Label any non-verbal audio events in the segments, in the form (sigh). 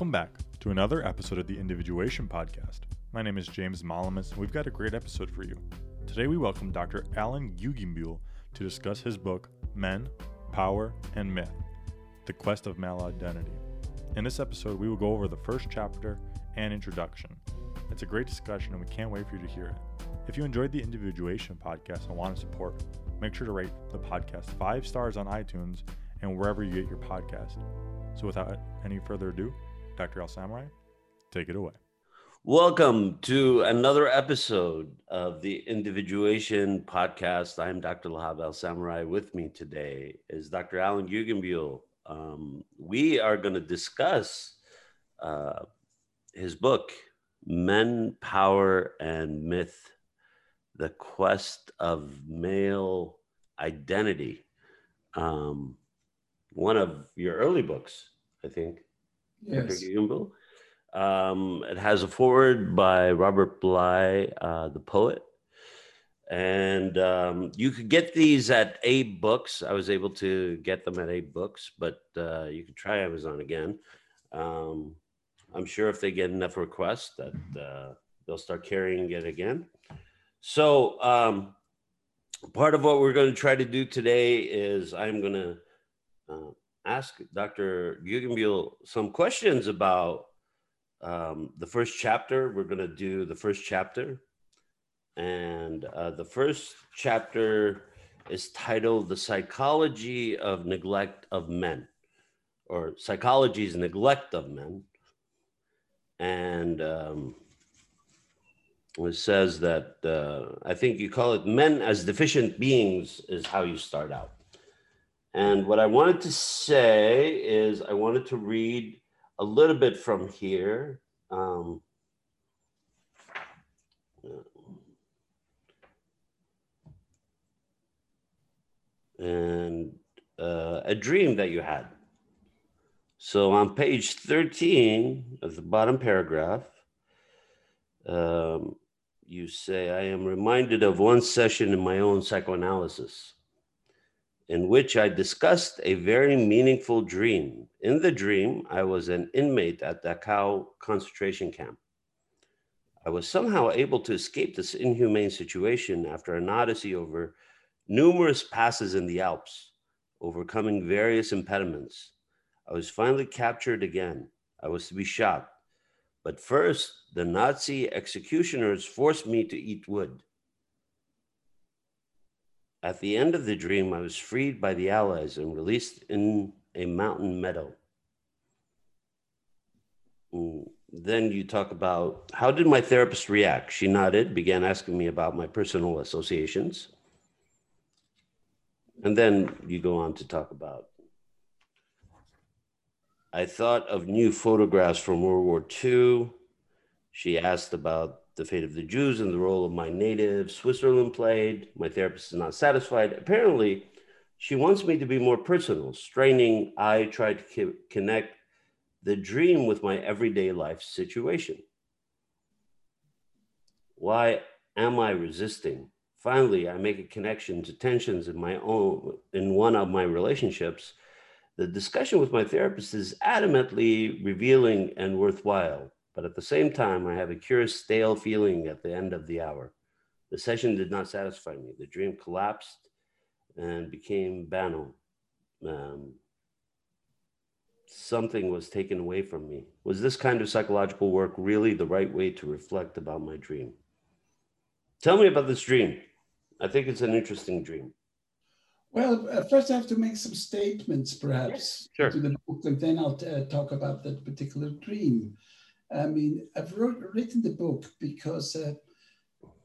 Welcome back to another episode of the Individuation Podcast. My name is James Malamus, and we've got a great episode for you. Today, we welcome Dr. Alan Guggenbuhl to discuss his book, Men, Power, and Myth The Quest of Male Identity. In this episode, we will go over the first chapter and introduction. It's a great discussion, and we can't wait for you to hear it. If you enjoyed the Individuation Podcast and want to support, make sure to rate the podcast five stars on iTunes and wherever you get your podcast. So, without any further ado, Dr. Al Samarrai, take it away. Welcome to another episode of the Individuation Podcast. I'm Dr. Lahab Al Samarrai. With me today is Dr. Alan Guggenbuhl. Um, we are going to discuss uh, his book, Men, Power, and Myth The Quest of Male Identity. Um, one of your early books, I think. Yes. Um, it has a foreword by Robert Bly, uh, the poet. And um, you could get these at Abe Books. I was able to get them at Abe Books, but uh, you could try Amazon again. Um, I'm sure if they get enough requests that uh, they'll start carrying it again. So um, part of what we're going to try to do today is I'm going to uh, ask Dr. Guggenbuhl some questions about um, the first chapter. We're going to do the first chapter. And uh, the first chapter is titled The Psychology of Neglect of Men, or Psychology's Neglect of Men. And um, it says that uh, I think you call it men as deficient beings, is how you start out. And what I wanted to say is, I wanted to read a little bit from here. Um, and uh, a dream that you had. So on page 13 of the bottom paragraph, um, you say, I am reminded of one session in my own psychoanalysis in which I discussed a very meaningful dream. In the dream, I was an inmate at Dachau concentration camp. I was somehow able to escape this inhumane situation after an odyssey over numerous passes in the Alps, overcoming various impediments. I was finally captured again. I was to be shot. But first, the Nazi executioners forced me to eat wood. At the end of the dream, I was freed by the Allies and released in a mountain meadow. Mm, Then you talk about how did my therapist react? She nodded, began asking me about my personal associations. And then you go on to talk about I thought of new photographs from World War II. She asked about the fate of the Jews and the role of my native Switzerland played. My therapist is not satisfied. Apparently, she wants me to be more personal. Straining, I try to co- connect the dream with my everyday life situation. Why am I resisting? Finally, I make a connection to tensions in my own in one of my relationships. The discussion with my therapist is adamantly revealing and worthwhile, but at the same time, I have a curious stale feeling at the end of the hour. The session did not satisfy me. The dream collapsed and became banal. Um, something was taken away from me. Was this kind of psychological work really the right way to reflect about my dream? Tell me about this dream. I think it's an interesting dream. Well, uh, first I have to make some statements, perhaps, sure. to the book, and then I'll uh, talk about that particular dream. I mean, I've wrote, written the book because uh,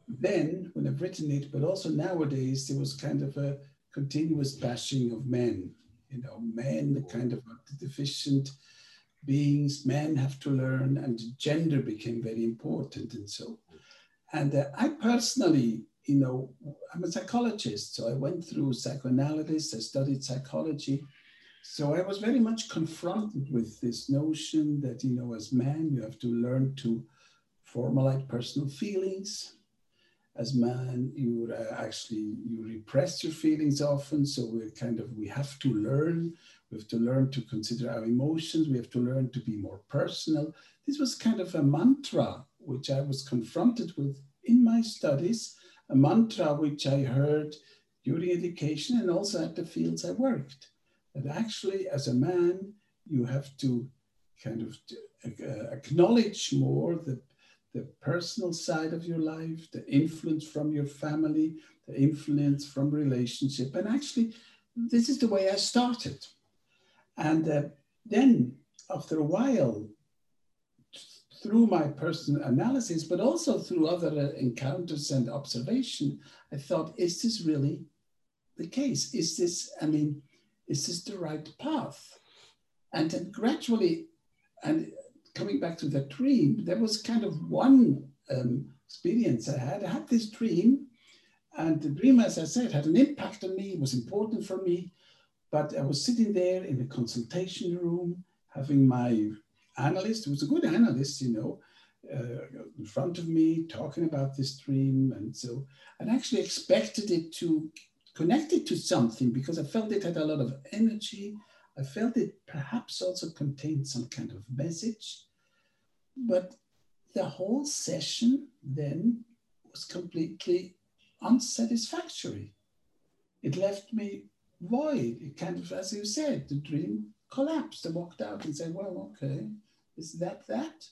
then, when I've written it, but also nowadays, there was kind of a continuous bashing of men. You know, men the kind of deficient beings. Men have to learn, and gender became very important, and so. And uh, I personally you know, I'm a psychologist, so I went through psychoanalysis, I studied psychology. So I was very much confronted with this notion that, you know, as man, you have to learn to formalize personal feelings. As man, you uh, actually, you repress your feelings often. So we're kind of, we have to learn We have to learn to consider our emotions. We have to learn to be more personal. This was kind of a mantra which I was confronted with in my studies, a mantra which I heard during education and also at the fields I worked. That actually, as a man, you have to kind of uh, acknowledge more the, the personal side of your life, the influence from your family, the influence from relationship. And actually, this is the way I started. And uh, then, after a while, through my personal analysis, but also through other uh, encounters and observation, I thought, is this really the case? Is this, I mean, is this the right path? And then gradually, and coming back to that dream, there was kind of one um, experience I had. I had this dream, and the dream, as I said, had an impact on me, it was important for me. But I was sitting there in a consultation room, having my analyst, who was a good analyst, you know, uh, in front of me, talking about this dream. And so I actually expected it to connect it to something because I felt it had a lot of energy. I felt it perhaps also contained some kind of message. But the whole session then was completely unsatisfactory. It left me void. It kind of, as you said, the dream collapsed. I walked out and said, well, okay, is that that?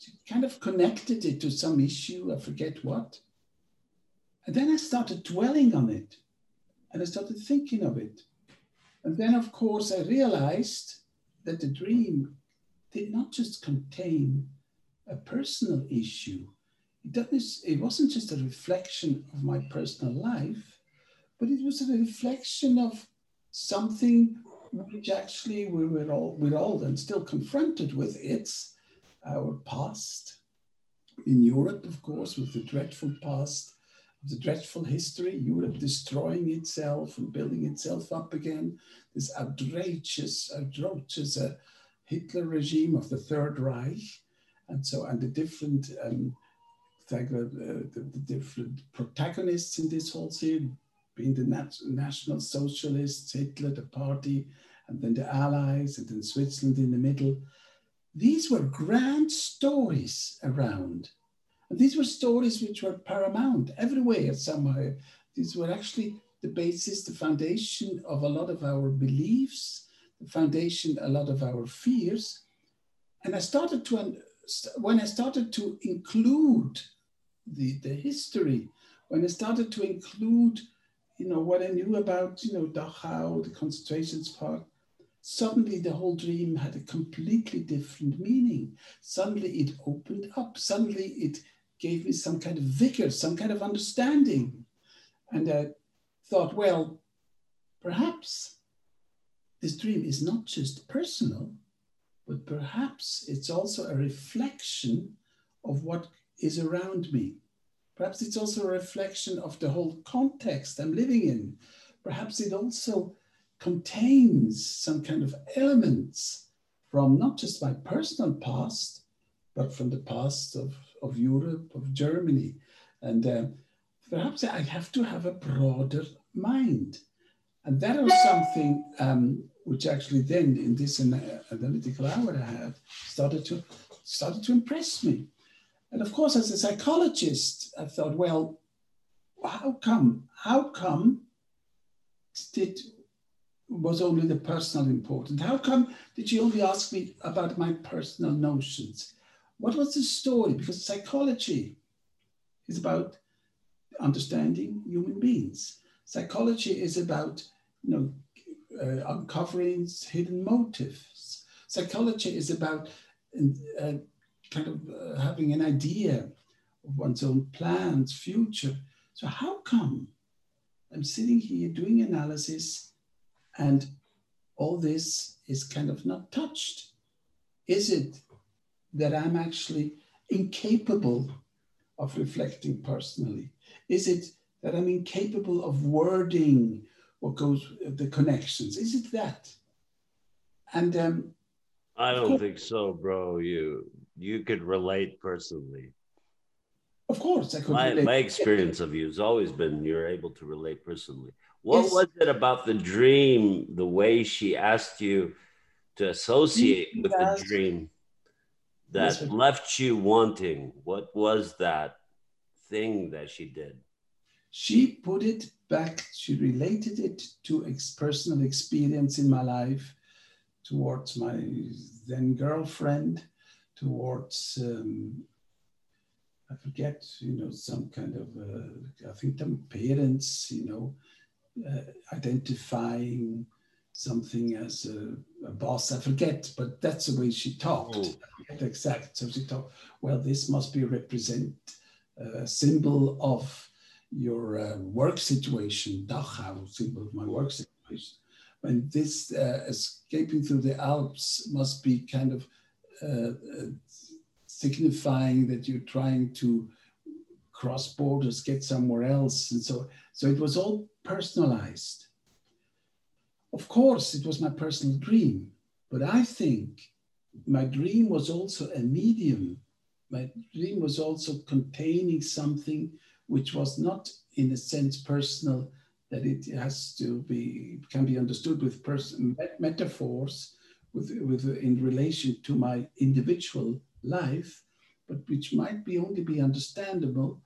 She kind of connected it to some issue, I forget what. And then I started dwelling on it and I started thinking of it. And then, of course, I realized that the dream did not just contain a personal issue. It, doesn't, it wasn't just a reflection of my personal life, but it was a reflection of something which actually we were all, we're all still confronted with. It's our past. In Europe, of course, with the dreadful past, the dreadful history, Europe destroying itself and building itself up again, this outrageous, outrageous uh, Hitler regime of the Third Reich, and so and the different um, the, the, the, different protagonists in this whole scene, being the nat- National Socialists, Hitler, the party, and then the Allies, and then Switzerland in the middle. These were grand stories around. And these were stories which were paramount everywhere somehow. These were actually the basis, the foundation of a lot of our beliefs, the foundation, a lot of our fears. And I started to, when I started to include the, the history, when I started to include you know, what I knew about, you know, Dachau, the concentration park, suddenly the whole dream had a completely different meaning. Suddenly it opened up. Suddenly it gave me some kind of vigor, some kind of understanding. And I thought, well, perhaps this dream is not just personal, but perhaps it's also a reflection of what is around me. Perhaps it's also a reflection of the whole context I'm living in. Perhaps it also contains some kind of elements from not just my personal past, but from the past of, of Europe, of Germany. And uh, perhaps I have to have a broader mind. And that was something um, which actually then in this analytical hour I had started to, started to impress me. And of course, as a psychologist, I thought, well, how come? How come did was only the personal important? How come did you only ask me about my personal notions? What was the story? Because psychology is about understanding human beings. Psychology is about you know uh, uncovering hidden motives. Psychology is about uh, kind of uh, having an idea of one's own plans, future. So how come I'm sitting here doing analysis and all this is kind of not touched? Is it that I'm actually incapable of reflecting personally? Is it that I'm incapable of wording what goes the connections? Is it that? And um, I don't think so, bro. You you could relate personally. Of course, I could. My, relate. my experience of you has always been you're able to relate personally. What Yes. was it about the dream, the way she asked you to associate with the dream that left you wanting? What was that thing that she did? She put it back, she related it to ex- personal experience in my life, towards my then girlfriend, towards, um, I forget, you know, some kind of, uh, I think them parents, you know, uh, identifying something as a, a boss. I forget, but that's the way she talked. Oh. I exact. So she talked, well, this must be represent a symbol of your uh, work situation, Dachau, symbol of my work situation. And this uh, escaping through the Alps must be kind of uh, uh, signifying that you're trying to cross borders, get somewhere else. And so, so it was all personalized. Of course, it was my personal dream, but I think my dream was also a medium. My dream was also containing something which was not in a sense personal that it has to be can be understood with person metaphors with, with in relation to my individual life but which might be only be understandable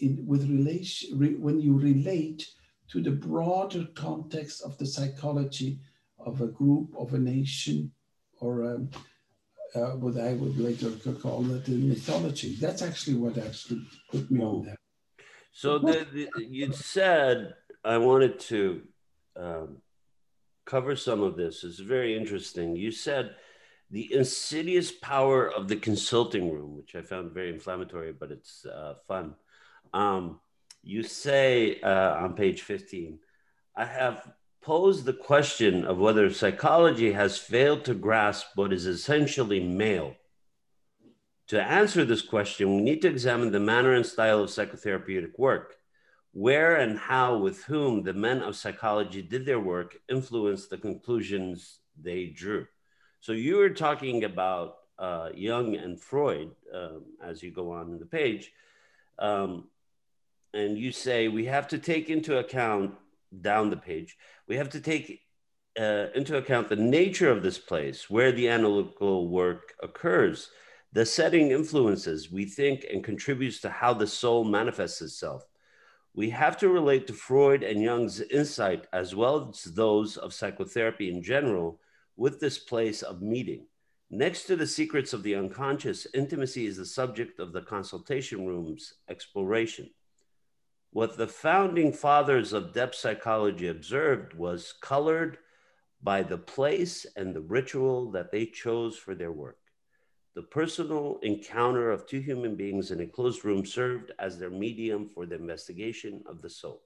in with relation re, when you relate to the broader context of the psychology of a group of a nation or um, uh, what I would later call it the mythology. That's actually what actually put me on that. So the, the, you said I wanted to um, cover some of this. It's very interesting. You said the insidious power of the consulting room, which I found very inflammatory, but it's uh, fun. Um, you say uh, on page 15, I have posed the question of whether psychology has failed to grasp what is essentially male. To answer this question, we need to examine the manner and style of psychotherapeutic work. Where and how, with whom the men of psychology did their work influenced the conclusions they drew. So you were talking about uh, Jung and Freud um, as you go on in the page. Um, and you say we have to take into account down the page, we have to take uh, into account the nature of this place where the analytical work occurs. The setting influences, we think, and contributes to how the soul manifests itself. We have to relate to Freud and Jung's insight, as well as those of psychotherapy in general, with this place of meeting. Next to the secrets of the unconscious, intimacy is the subject of the consultation room's exploration. What the founding fathers of depth psychology observed was colored by the place and the ritual that they chose for their work. The personal encounter of two human beings in a closed room served as their medium for the investigation of the soul.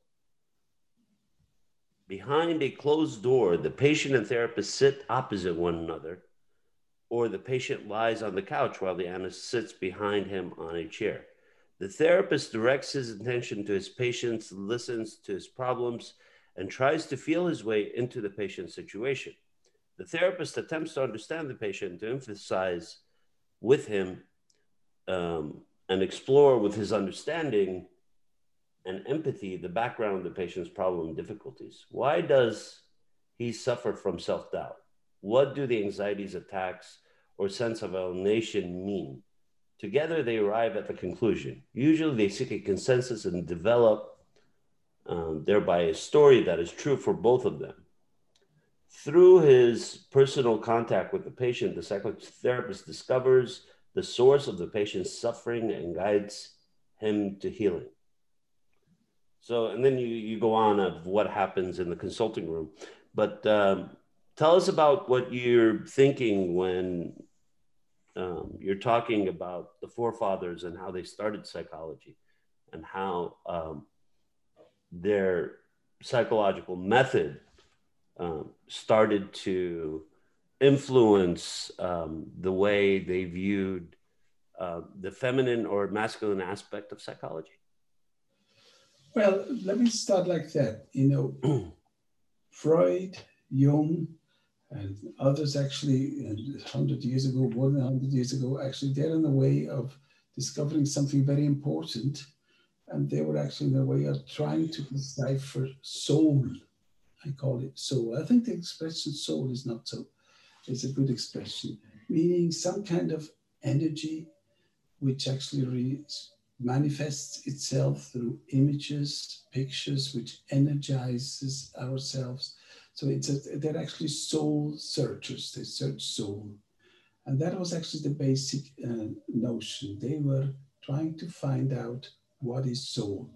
Behind a closed door, the patient and therapist sit opposite one another, or the patient lies on the couch while the analyst sits behind him on a chair. The therapist directs his attention to his patients, listens to his problems, and tries to feel his way into the patient's situation. The therapist attempts to understand the patient, to emphasize with him um, and explore with his understanding and empathy the background of the patient's problem and difficulties. Why does he suffer from self doubt? What do the anxieties, attacks, or sense of alienation mean? Together, they arrive at the conclusion. Usually, they seek a consensus and develop um, thereby a story that is true for both of them. Through his personal contact with the patient, the psychotherapist discovers the source of the patient's suffering and guides him to healing. So, and then you, you go on of what happens in the consulting room. But um, tell us about what you're thinking when um, you're talking about the forefathers and how they started psychology and how um, their psychological method um, started to influence um, the way they viewed uh, the feminine or masculine aspect of psychology? Well, let me start like that. You know, (clears throat) Freud, Jung, and others actually, 100 years ago, more than 100 years ago, actually, they're in the way of discovering something very important. And they were actually in the way of trying to decipher soul. I call it soul. I think the expression soul is not so, it's a good expression, meaning some kind of energy which actually re- manifests itself through images, pictures, which energizes ourselves. So it's a, they're actually soul searchers. They search soul, and that was actually the basic uh, notion. They were trying to find out what is soul.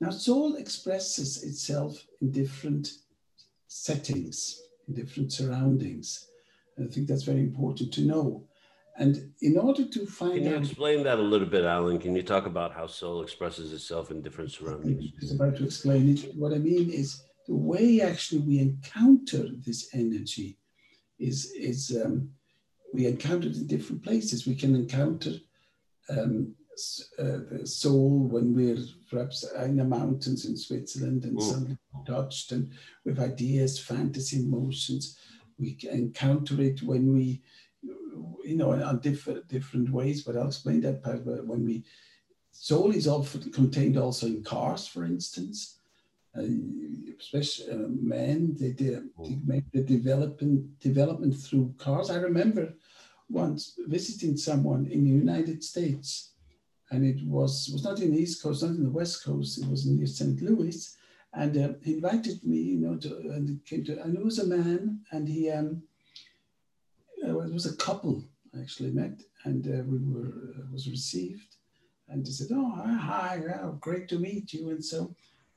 Now, soul expresses itself in different settings, in different surroundings. And I think that's very important to know. And in order to find Can you out, explain that a little bit, Alan? Can you talk about how soul expresses itself in different surroundings? I'm surroundings? just about to explain it. What I mean is the way actually we encounter this energy is is um, we encounter it in different places. We can encounter um, uh, the soul when we're perhaps in the mountains in Switzerland and Mm. suddenly touched and with ideas, fantasy, emotions. We can encounter it when we, you know, on different different ways. But I'll explain that part. But when we soul is often contained also in cars, for instance. Uh, especially uh, men, they, they, they make the development development through cars. I remember once visiting someone in the United States, and it was was not in the East Coast, not in the West Coast. It was near St. Louis, and uh, he invited me, you know, to and came to. And it was a man, and he um, uh, it was a couple I actually met, and uh, we were uh, was received, and he said, "Oh, hi, hi, yeah, great to meet you," and so,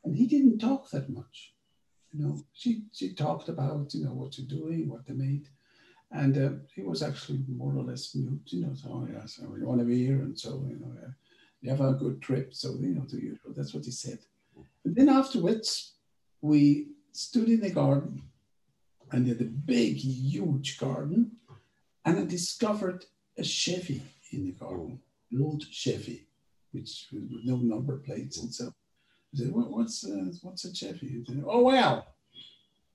and he didn't talk that much, you know. She she talked about you know what you're doing, what they made, and uh, he was actually more or less mute, you know. So oh, yeah, so we want to be here, and so you know, yeah, you have a good trip, so you know, the usual. That's what he said. And then afterwards, we stood in the garden, and they had a big, huge garden, and I discovered a Chevy in the garden, an old Chevy, which with no number plates and so. I said, what, "What's uh, what's a Chevy?" He said, "Oh well,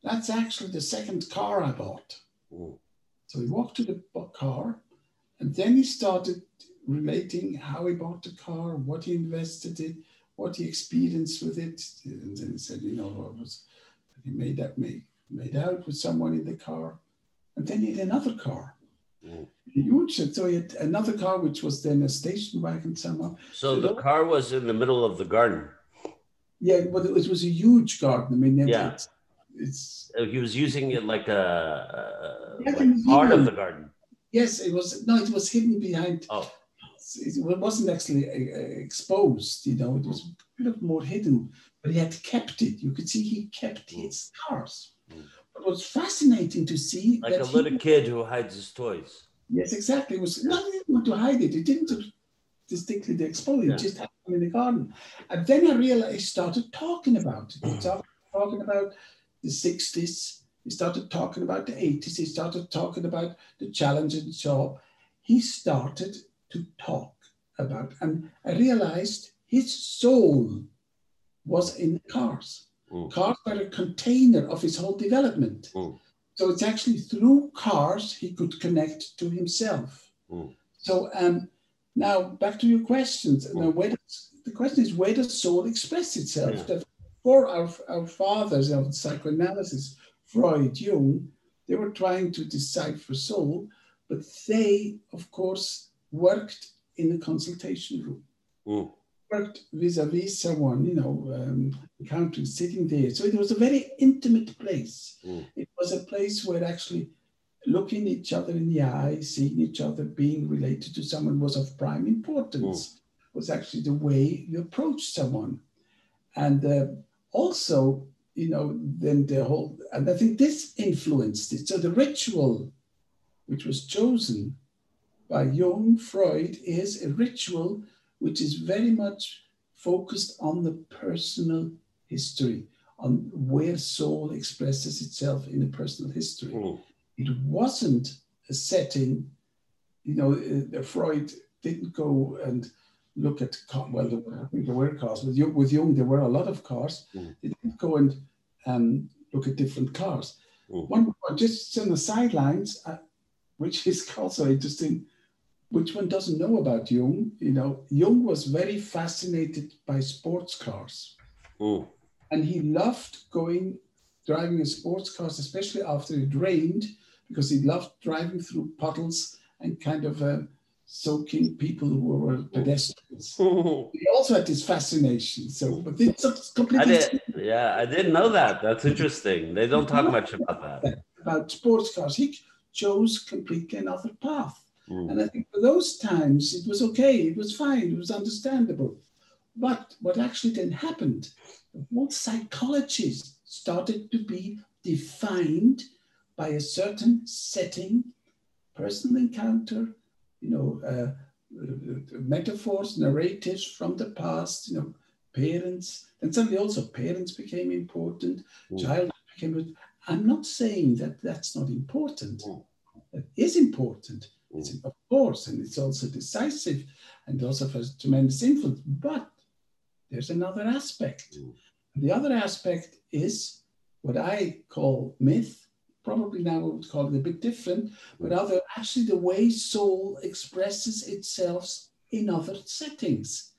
that's actually the second car I bought." Mm. So he walked to the car, and then he started relating how he bought the car, what he invested in, what he experienced with it, and then he said, "You know, what was he made that made made out with someone in the car, and then he had another car." Mm. Huge. And So he had another car, which was then a station wagon somehow. So the car was in the middle of the garden. Yeah, but it was, it was a huge garden. I mean, it- Yeah. it's, it's Uh, He was using it like a, a Yeah, like the part of the garden. yes, it was no, it was hidden behind. Oh, It wasn't actually uh, uh, exposed. You know, it was a bit more hidden. But he had kept it. You could see he kept his cars. Mm. But what's fascinating to see like a that he- little kid who hides his toys. Yes, exactly. It was not want to hide it. He didn't distinctly the it. Yeah. Just happened in the garden. And then I realized he started talking about it. He started talking about the 60s. He started talking about the 80s. He started talking about the challenge and job. He started to talk about, and I realized his soul was in cars. Mm. Cars were a container of his whole development. Mm. So it's actually through cars he could connect to himself. Mm. So um, now back to your questions. Now, where does, the question is where does soul express itself? Yeah. For our, our fathers of psychoanalysis, Freud, Jung, they were trying to decipher soul, but they, of course, worked in a consultation room Mm. worked vis-a-vis someone, you know, um, encountering, sitting there. So it was a very intimate place. Mm. It was a place where actually looking each other in the eye, seeing each other, being related to someone was of prime importance. Was actually the way you approach someone, and uh, also, you know, then the whole. And I think this influenced it. So the ritual, which was chosen by Jung, Freud, is a ritual which is very much focused on the personal history, on where soul expresses itself in a personal history. Mm. It wasn't a setting, you know, uh, Freud didn't go and look at, well, there were, there were cars. With Jung, with Jung, there were a lot of cars. Mm. They didn't go and um, look at different cars. Mm. One, just on the sidelines, uh, which is (laughs) also interesting, which one doesn't know about Jung. You know, Jung was very fascinated by sports cars. Mm. And he loved going, driving a sports cars, especially after it rained, because he loved driving through puddles and kind of uh, soaking people who were pedestrians. (laughs) he also had this fascination. So, but it's completely. I did, yeah, I didn't know that. That's interesting. They don't talk much about that. About sports cars. He chose completely another path. Mm. And I think for those times, it was okay, it was fine, it was understandable. But what actually then happened, What psychology started to be defined by a certain setting, personal encounter, you know, uh, metaphors, narratives from the past, you know, parents, and suddenly also parents became important, Mm. child became. important. I'm not saying that that's not important. Mm. It is important, Mm. it's, of course, and it's also decisive and also has tremendous influence. But there's another aspect. Mm. The other aspect is what I call myth. Probably now we would call it a bit different, but other actually the way soul expresses itself in other settings.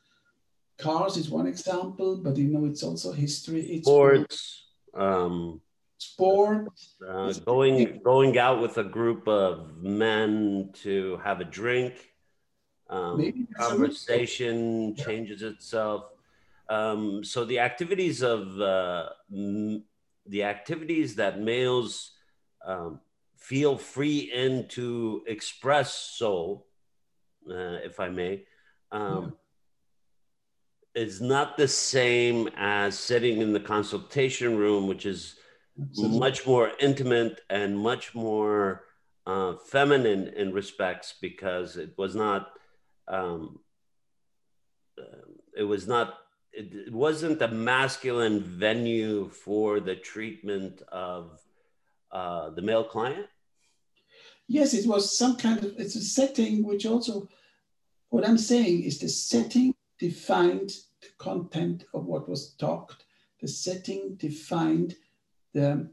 Cars is one example, but you know it's also history. It's Sports, um, sport. uh, going going out with a group of men to have a drink. Um, Maybe that's a- conversation changes itself. Um, so the activities of uh, m- the activities that males um, feel free in to express so, uh, if I may, um, is not the same as sitting in the consultation room, which is Absolutely. much more intimate and much more uh, feminine in respects because it was not um, uh, it was not it, wasn't a masculine venue for the treatment of uh, the male client Yes, it was some kind of it's a setting which also what I'm saying is the setting defined the content of what was talked. The setting defined the,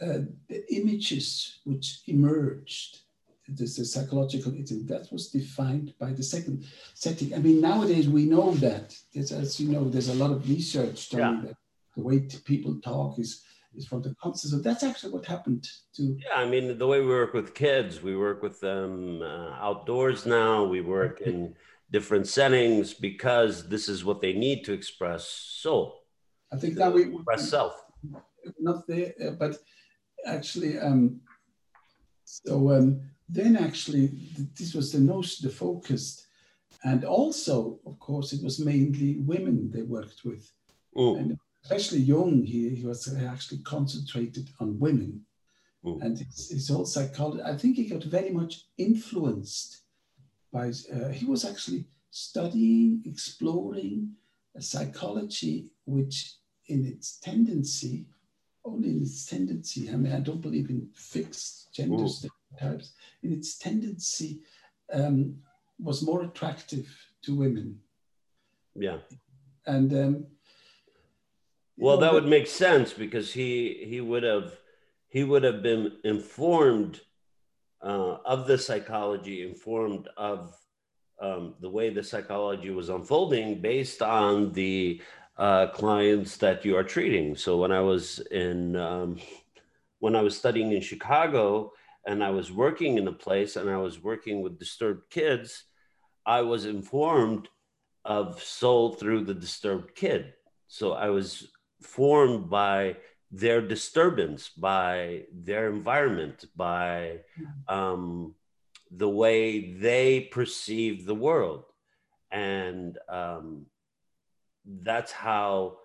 uh, the images which emerged. This is psychological. It, that was defined by the second setting. I mean, nowadays we know that. There's, as you know, there's a lot of research showing Yeah. that the way people talk is is from the concept. So that's actually what happened to yeah i mean the way we work with kids we work with them uh, outdoors now we work in different settings because this is what they need to express soul I think that we express self not there, uh, but actually, um, so um, then actually, this was the notion, the focus, and also, of course, it was mainly women they worked with, Mm, and especially Jung. He, he was actually concentrated on women, Mm. and his, his whole psychology. I think he got very much influenced by. Uh, he was actually studying, exploring a psychology which, in its tendency, only in its tendency. I mean, I don't believe in fixed gender Mm. Stereotypes. In its tendency, um, was more attractive to women, yeah and um, Well, know, that would make sense because he he would have he would have been informed uh, of the psychology, informed of um, the way the psychology was unfolding based on the uh, clients that you are treating. So when I was in um, when I was studying in Chicago and I was working in a place and I was working with disturbed kids, I was informed of soul through the disturbed kid. So I was formed by their disturbance, by their environment, by um, the way they perceive the world. And um, that's how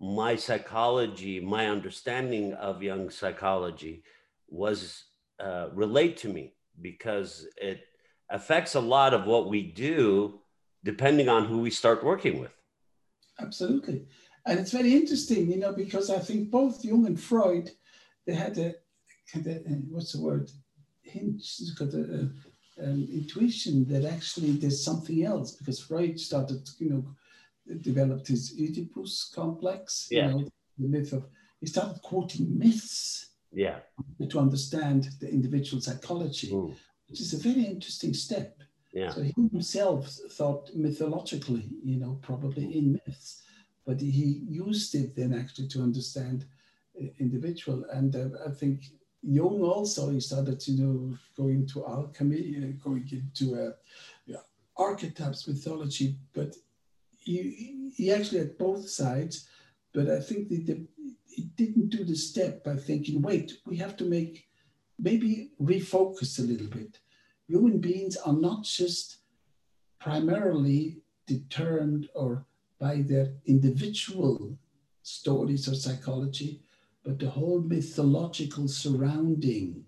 my psychology, my understanding of Jung psychology was uh, relate to me because it affects a lot of what we do depending on who we start working with. Absolutely. And it's very interesting, you know, because I think both Jung and Freud, they had a kind uh, what's the word, hinge, got a, an intuition that actually there's something else because Freud started, you know, developed his Oedipus complex, Yeah. you know, the myth of, he started quoting myths Yeah. to understand the individual psychology Mm. which is a very interesting step. Yeah. So he himself thought mythologically, you know, probably in myths, but he used it then actually to understand individual. And uh, I think Jung also he started you know going to alchemy, uh, going into uh, yeah, archetypes, mythology, but he, he actually had both sides. But I think the, the, he didn't do the step by thinking, wait, we have to make maybe refocus a little bit. Human beings are not just primarily determined or by their individual stories or psychology, but the whole mythological surrounding.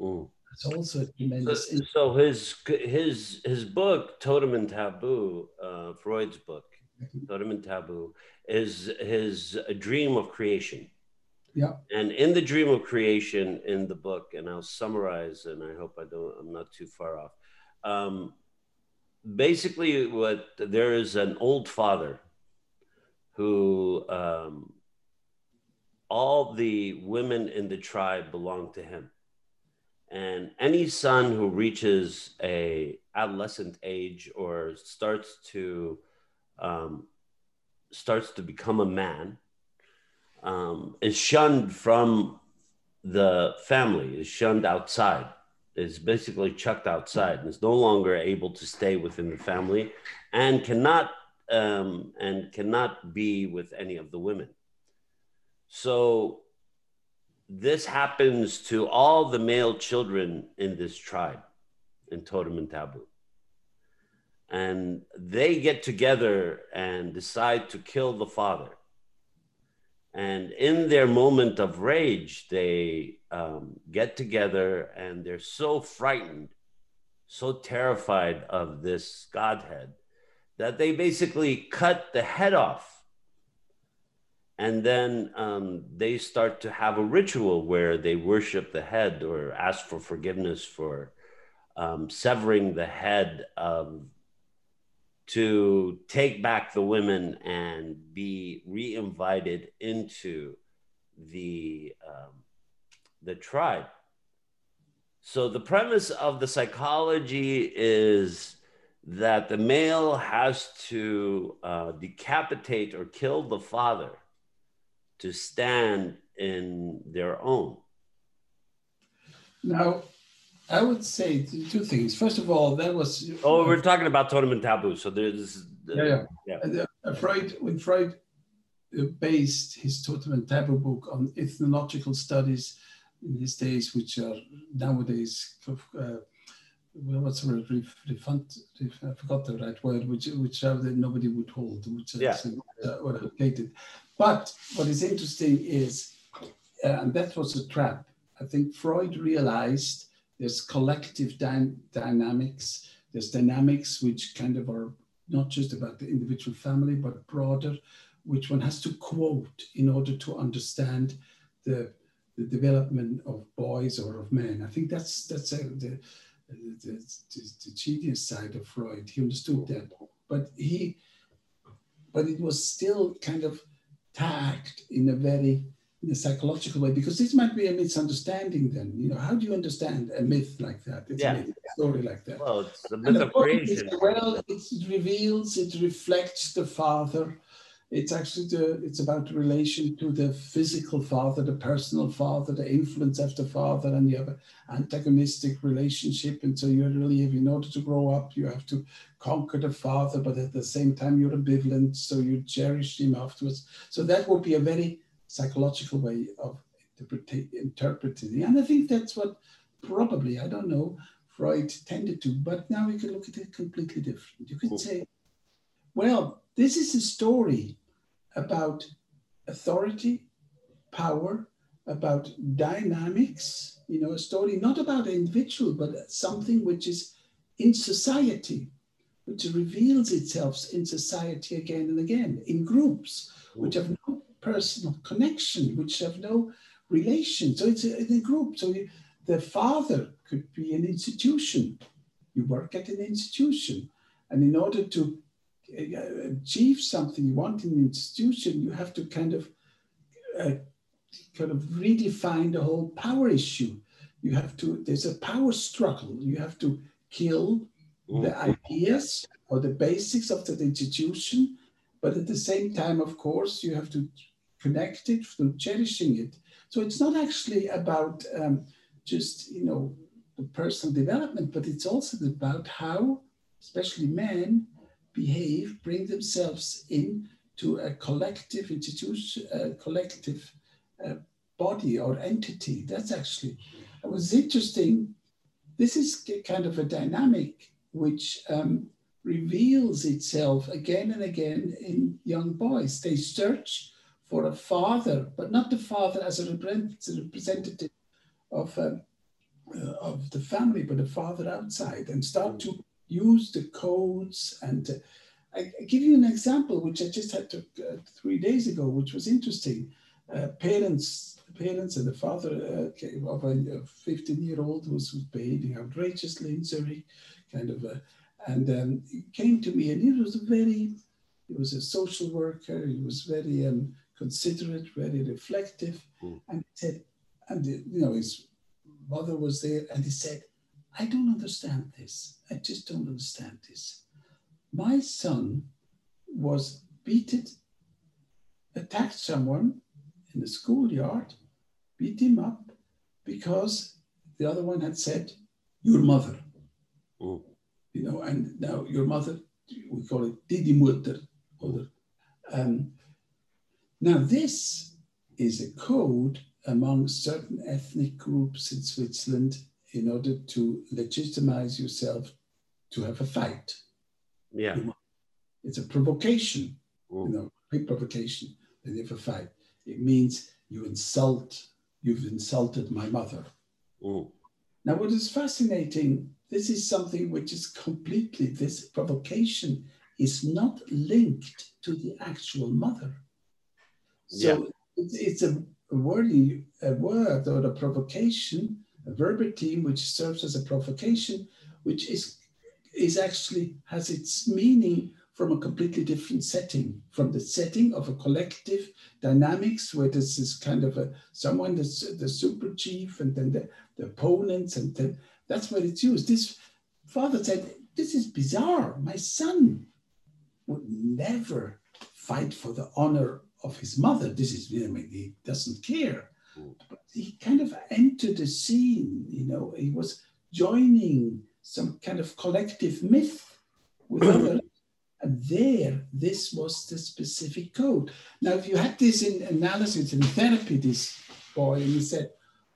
Mm. It's also a tremendous. So, so his his his book, Totem and Taboo, uh, Freud's book, Totem and Taboo, is his dream of creation. Yeah. And in the dream of creation in the book, and I'll summarize, and I hope I don't, I'm not too far off. Um, basically, what there is an old father who um, all the women in the tribe belong to him, and any son who reaches a adolescent age or starts to um, starts to become a man um, is shunned from the family, is shunned outside, is basically chucked outside, and is no longer able to stay within the family, and cannot um, and cannot be with any of the women. So this happens to all the male children in this tribe, in Totem and Taboo. And they get together and decide to kill the father and in their moment of rage, they um, get together and they're so frightened, so terrified of this Godhead that they basically cut the head off. And then um, they start to have a ritual where they worship the head or ask for forgiveness for um, severing the head of to take back the women and be re-invited into the um, the tribe. So the premise of the psychology is that the male has to uh, decapitate or kill the father to stand in their own. Now, I would say two things. First of all, that was. Oh, we're talking about totem and taboo. So there's. Uh, yeah, yeah. yeah. Uh, Freud, when Freud uh, based his totem and taboo book on ethnological studies in his days, which are nowadays, uh, what's the word, refund, I forgot the right word, which which nobody would hold, which yeah. uh, were outdated. But what is interesting is, uh, and that was a trap. I think Freud realized there's collective dy- dynamics. There's dynamics which kind of are not just about the individual family, but broader, which one has to quote in order to understand the, the development of boys or of men. I think that's that's a, the, the, the, genius side of Freud. He understood that, but he, but it was still kind of tagged in a very in a psychological way because this might be a misunderstanding then you know how do you understand a myth like that? It's yeah. a, story like that. Well it's the myth of creation. well it reveals it reflects the father. It's actually the it's about the relation to the physical father the personal father the influence of the father and you have an antagonistic relationship. And so you really have in order to grow up you have to conquer the father but at the same time you're ambivalent so you cherish him afterwards. So that would be a very psychological way of interpreting. And I think that's what probably, I don't know, Freud tended to, but now we can look at it completely different. You could say, well, this is a story about authority, power, about dynamics, you know, a story not about an individual, but something which is in society, which reveals itself in society again and again, in groups, which have no personal connection, which have no relation. So it's a, a group. So you, the father could be an institution. You work at an institution. And in order to uh, achieve something you want in an institution, you have to kind of uh, kind of redefine the whole power issue. You have to, there's a power struggle. You have to kill the ideas or the basics of the institution, but at the same time, of course, you have to connect it through cherishing it. So it's not actually about um, just you know the personal development, but it's also about how, especially men, behave, bring themselves in to a collective institution, a collective uh, body or entity. That's actually, it was interesting. This is kind of a dynamic which um, reveals itself again and again in young boys. They search for a father, but not the father as a representative of, um, uh, of the family, but a father outside, and start to use the codes. And uh, I, I, give you an example, which I just had to, uh, three days ago, which was interesting. Uh, parents, parents, and the father uh, of a 15 year old who was behaving outrageously in Zurich kind of a, and um, he came to me and it was a very, he was a social worker, he was very um, considerate, very reflective. Mm. And he said, and you know, his mother was there and he said, I don't understand this. I just don't understand this. My son was beaten, attacked someone in the schoolyard, beat him up because the other one had said, Your mother. Mm. You know, and now your mother, we call it Didi Mutter. Um, now, this is a code among certain ethnic groups in Switzerland in order to legitimize yourself to have a fight. Yeah. It's a provocation, mm. you know, big provocation. Then you have a fight. It means you insult, you've insulted my mother. Mm. Now, what is fascinating, this is something which is completely, this provocation is not linked to the actual mother. So yeah. it's, it's a, wording, a word or a provocation, a verbatim, which serves as a provocation, which is, is actually has its meaning from a completely different setting, from the setting of a collective dynamics where this is kind of a someone that's the super chief and then the, the opponents and then that's where it's used. This father said, This is bizarre. My son would never fight for the honor of his mother. This is, I mean, he doesn't care. But he kind of entered the scene, you know, he was joining some kind of collective myth with others (clears throat) and there, this was the specific code. Now, if you had this in analysis in therapy, this boy, and he said,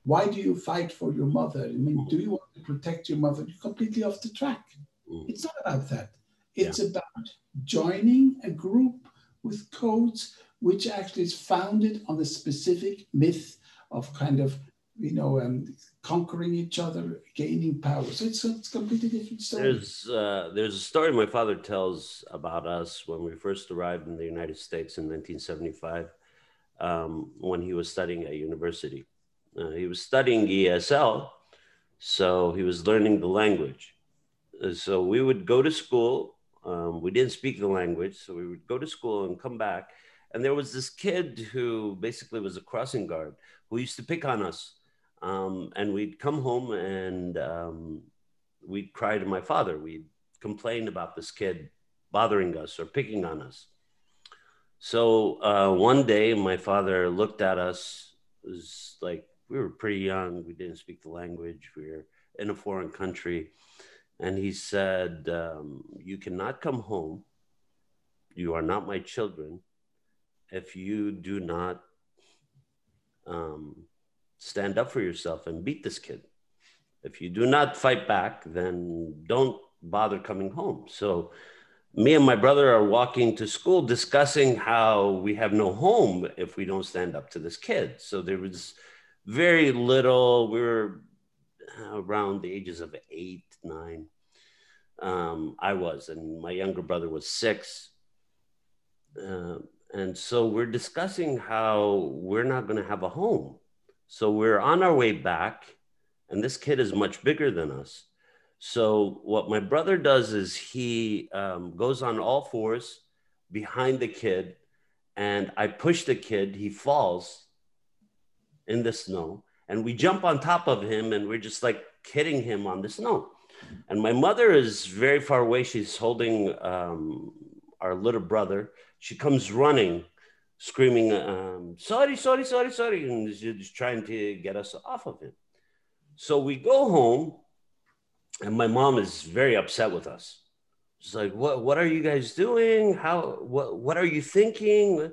why do you fight for your mother? I mean, do you want to protect your mother? You're completely off the track. Mm. It's not about that. It's yeah. about joining a group with codes which actually is founded on the specific myth of kind of you know, um, conquering each other, gaining power. So it's, it's a completely different story. There's, uh, there's a story my father tells about us when we first arrived in the United States in 1975 um, when he was studying at university. Uh, he was studying ESL, so he was learning the language. Uh, so we would go to school. Um, we didn't speak the language, so we would go to school and come back. And there was this kid who basically was a crossing guard who used to pick on us um, and we'd come home and um, we'd cry to my father. We'd complain about this kid bothering us or picking on us. So uh, one day, my father looked at us. It was like we were pretty young. We didn't speak the language. We were in a foreign country. And he said, um, You cannot come home. You are not my children if you do not um, stand up for yourself and beat this kid. If you do not fight back, then don't bother coming home. So, me and my brother are walking to school discussing how we have no home if we don't stand up to this kid. So, there was very little, we were around the ages of eight, nine. Um, I was, and my younger brother was six. Uh, and so we're discussing how we're not going to have a home so we're on our way back, and this kid is much bigger than us. So what my brother does is he um, goes on all fours behind the kid, and I push the kid. He falls in the snow, and we jump on top of him, and we're just like hitting him on the snow. And my mother is very far away. She's holding um, our little brother. She comes running, screaming, um, "Sorry, sorry, sorry, sorry!" and she's trying to get us off of him. So we go home, and my mom is very upset with us. She's like, "What? What are you guys doing? How? What? What are you thinking?"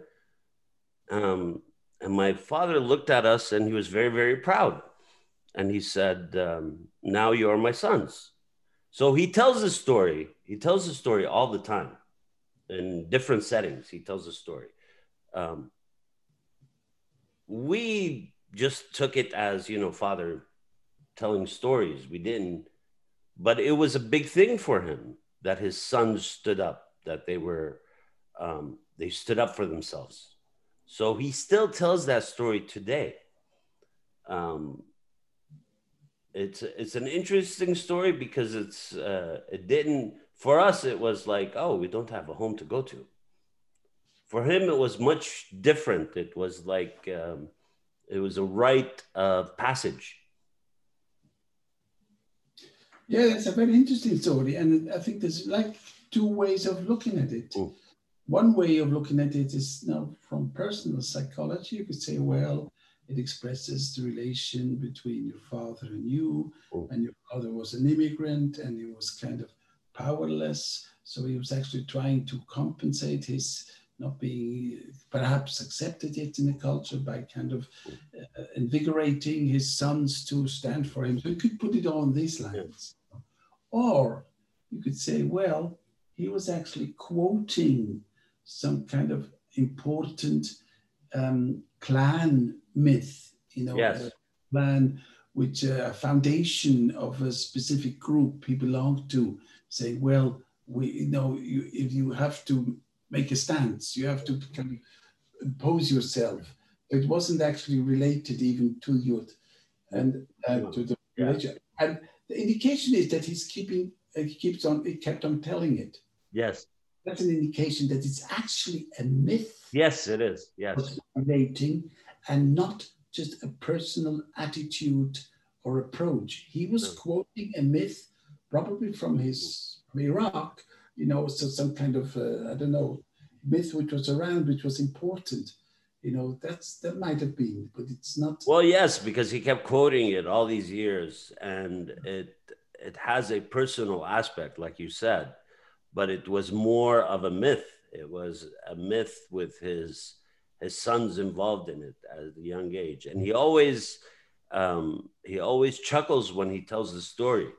Um, and my father looked at us, and he was very, very proud, and he said, um, "Now you are my sons." So he tells the story. He tells the story all the time, in different settings. He tells the story. Um, we just took it as you know, father telling stories. We didn't, but it was a big thing for him that his sons stood up, that they were, um, they stood up for themselves. So he still tells that story today. Um, it's it's an interesting story because it's uh, it didn't for us it was like oh we don't have a home to go to. For him it was much different. It was like um, it was a rite of passage yeah, that's a very interesting story. And I think there's like two ways of looking at it. Mm. One way of looking at it is now from personal psychology. You could say, well, it expresses the relation between your father and you, mm. and your father was an immigrant and he was kind of powerless. So he was actually trying to compensate his not being perhaps accepted yet in the culture by kind of uh, invigorating his sons to stand for him. So you could put it on these lines. Or you could say, well, he was actually quoting some kind of important um, clan myth, you know, yes. clan which uh, a foundation of a specific group he belonged to, say, well, we, you know, you, if you have to make a stance. You have to kind of impose yourself. It wasn't actually related even to youth and uh, to the religion. And the indication is that he's keeping, uh, he keeps on, he kept on telling it. Yes. That's an indication that it's actually a myth. Yes, it is. Yes. Relating and not just a personal attitude or approach. He was quoting a myth, probably from his from Iraq, you know, so some kind of uh, I don't know myth which was around, which was important. You know, that's that might have been, but it's not. Well, yes, because he kept quoting it all these years, and it it has a personal aspect, like you said, but it was more of a myth. It was a myth with his his sons involved in it at a young age, and he always um, he always chuckles when he tells the story,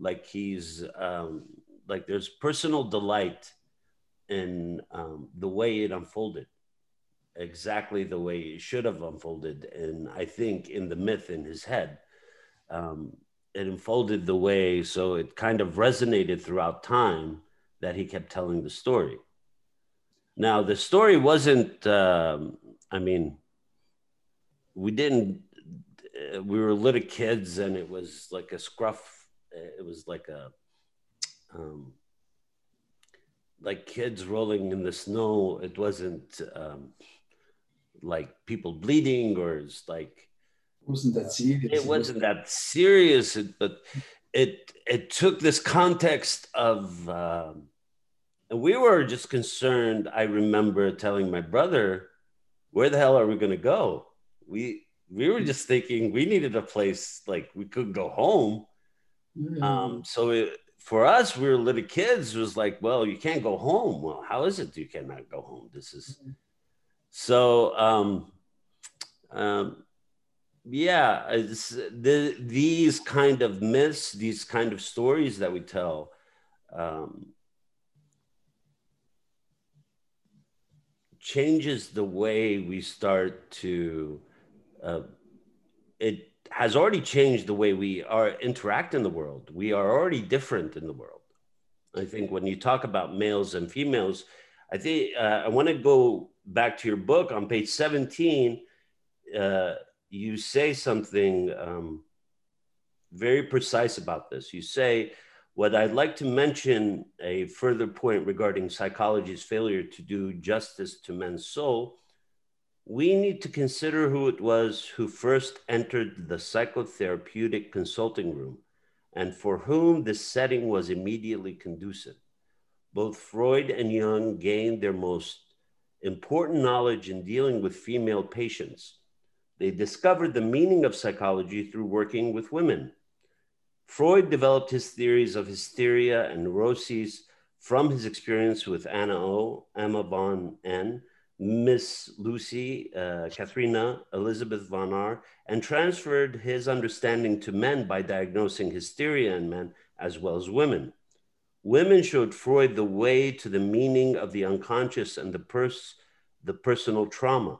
like he's um, like there's personal delight in um, the way it unfolded exactly the way it should have unfolded. And i think in the myth in his head um, it unfolded the way so it kind of resonated throughout time that he kept telling the story. Now the story wasn't um, i mean we didn't uh, we were little kids and it was like a scruff it was like a um, like kids rolling in the snow. It wasn't um, like people bleeding or it's like it wasn't that serious. It wasn't that serious, but it it took this context of. Um, and we were just concerned. I remember telling my brother, "Where the hell are we going to go?" We we were just thinking we needed a place like we could go home. Mm. Um, so it, for us, we were little kids. It was like, well, you can't go home. Well, how is it you cannot go home? This is so. Um, um, yeah, the, these kind of myths, these kind of stories that we tell. Um, changes the way we start to uh, it has already changed the way we are interact in the world. We are already different in the world. I think when you talk about males and females, I think uh, I want to go back to your book on page 17. Uh, you say something um, very precise about this. You say, What I'd like to mention a further point regarding psychology's failure to do justice to men's soul we need to consider who it was who first entered the psychotherapeutic consulting room and for whom this setting was immediately conducive. Both Freud and Jung gained their most important knowledge in dealing with female patients. They discovered the meaning of psychology through working with women. Freud developed his theories of hysteria and neuroses from his experience with Anna O, Emmy von N, Miss Lucy, uh, Katharina, Elizabeth von R, and transferred his understanding to men by diagnosing hysteria in men as well as women. Women showed Freud the way to the meaning of the unconscious and the, pers- the personal trauma.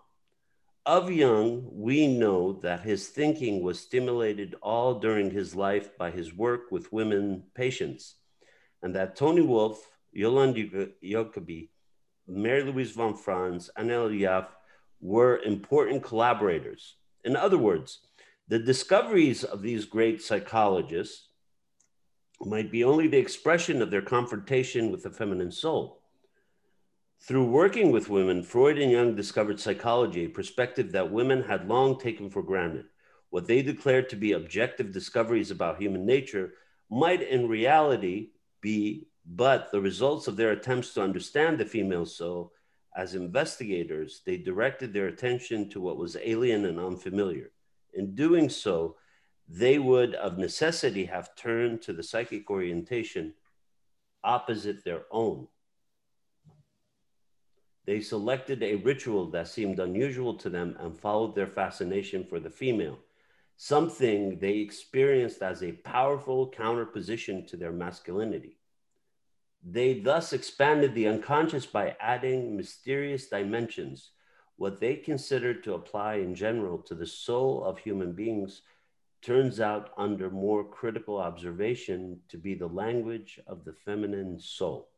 Of Jung, we know that his thinking was stimulated all during his life by his work with women patients, and that Toni Wolff, Jolande Jacobi, Marie-Louise von Franz, and Eliaf were important collaborators. In other words, the discoveries of these great psychologists might be only the expression of their confrontation with the feminine soul. Through working with women, Freud and Jung discovered psychology, a perspective that women had long taken for granted. What they declared to be objective discoveries about human nature might in reality be but the results of their attempts to understand the female soul as investigators, they directed their attention to what was alien and unfamiliar. In doing so, they would of necessity have turned to the psychic orientation opposite their own. They selected a ritual that seemed unusual to them and followed their fascination for the female, something they experienced as a powerful counterposition to their masculinity. They thus expanded the unconscious by adding mysterious dimensions, what they considered to apply in general to the soul of human beings turns out under more critical observation to be the language of the feminine soul.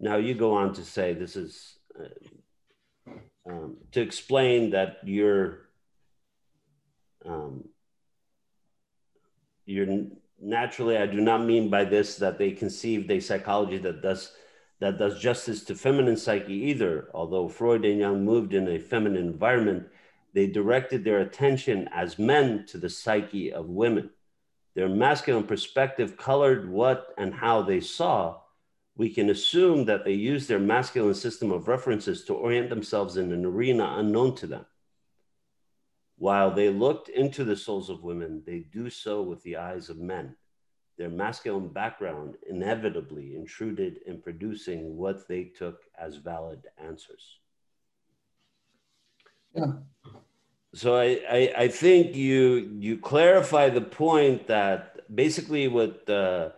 Now, you go on to say this is uh, um, to explain that you're um, you're naturally, I do not mean by this that they conceived a psychology that does that does justice to feminine psyche either. Although Freud and Jung moved in a feminine environment, they directed their attention as men to the psyche of women. Their masculine perspective colored what and how they saw. We can assume that they used their masculine system of references to orient themselves in an arena unknown to them. While they looked into the souls of women, they do so with the eyes of men. Their masculine background inevitably intruded in producing what they took as valid answers. Yeah. So I, I, I think you you clarify the point that basically what uh,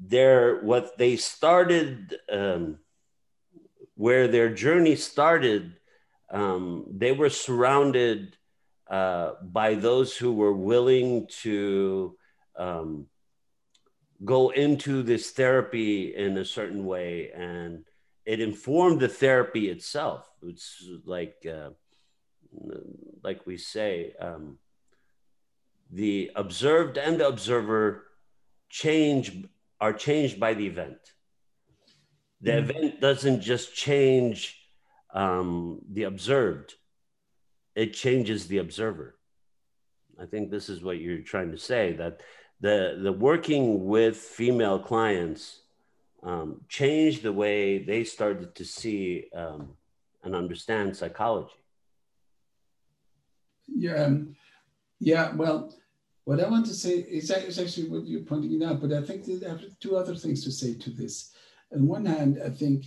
their what they started um, where their journey started um, they were surrounded uh, by those who were willing to um, go into this therapy in a certain way. And it informed the therapy itself. It's like uh, like we say um, the observed and the observer change are changed by the event. The mm-hmm. event doesn't just change um, the observed it changes the observer. I think this is what you're trying to say that the the working with female clients um, changed the way they started to see um, and understand psychology. Yeah, um, yeah. Well, what I want to say is, is actually what you're pointing out, but I think there are two other things to say to this. On one hand, I think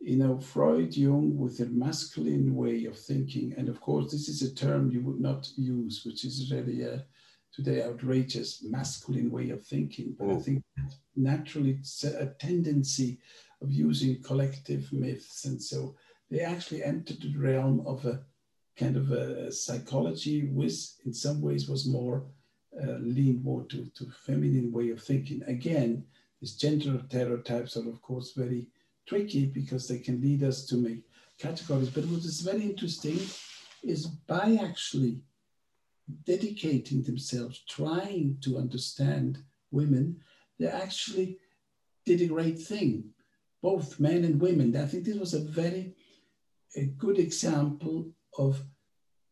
you know, Freud, Jung, with their masculine way of thinking, and of course, this is a term you would not use, which is really a today outrageous masculine way of thinking. But oh. I think naturally it's a tendency of using collective myths, and so they actually entered the realm of a kind of a psychology, which in some ways was more uh, lean more to, to feminine way of thinking. Again, these gender stereotypes are of course very tricky because they can lead us to make categories. But what is very interesting is by actually dedicating themselves, trying to understand women, they actually did a great thing, both men and women. I think this was a very a good example of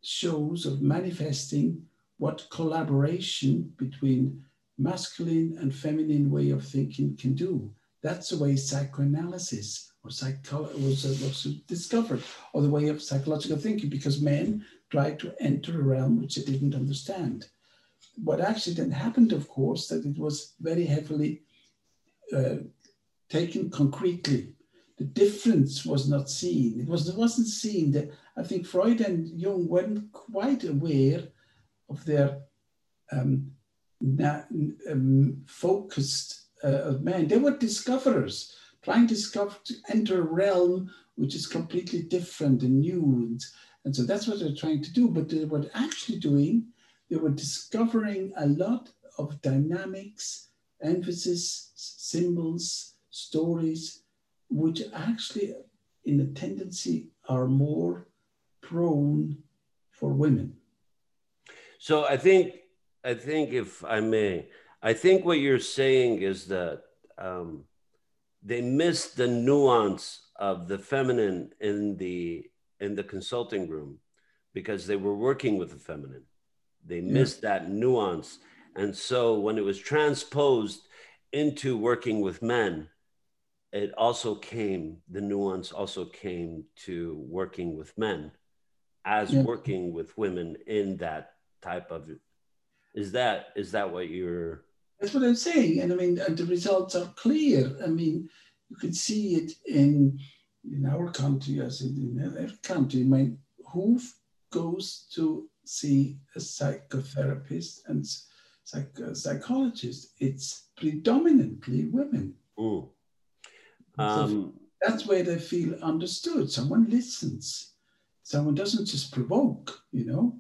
shows of manifesting what collaboration between masculine and feminine way of thinking can do. That's the way psychoanalysis or psychology was, was discovered, or the way of psychological thinking, because men tried to enter a realm which they didn't understand. What actually then happened, of course, that it was very heavily uh, taken concretely. The difference was not seen. It was it wasn't seen that I think Freud and Jung weren't quite aware of their um, um, focused uh, men. They were discoverers, trying to discover to enter a realm which is completely different and new. And, and so that's what they're trying to do. But they were actually doing, they were discovering a lot of dynamics, emphasis, symbols, stories, which actually, in a tendency, are more prone for women. So I think, I think, if I may, I think what you're saying is that um, they missed the nuance of the feminine in the in the consulting room because they were working with the feminine. They missed yeah. that nuance, and so when it was transposed into working with men, it also came. The nuance also came to working with men, as yeah. working with women in that type of is that is that what you're that's what i'm saying and i mean and the results are clear. I mean you can see it in in our country as in every country. I mean who goes to see a psychotherapist and psych- psychologist. It's predominantly women. Mm. um, so that's where they feel understood. Someone listens. Someone doesn't just provoke you know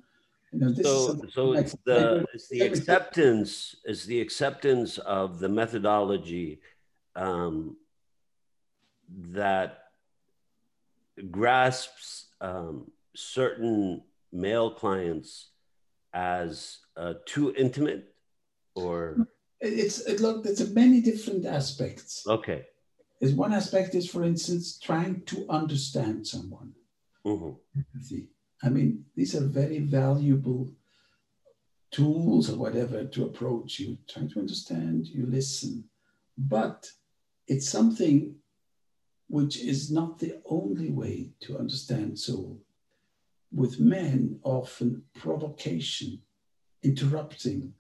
you know, so, so it's the it's the acceptance is the acceptance of the methodology um, that grasps um, certain male clients as uh, too intimate, or it's it, look. There's many different aspects. Okay. Is one aspect is, for instance, trying to understand someone. Mm-hmm. Empathy I mean, these are very valuable tools or whatever to approach you, trying to understand, you listen. But it's something which is not the only way to understand soul. With men, often provocation, interrupting,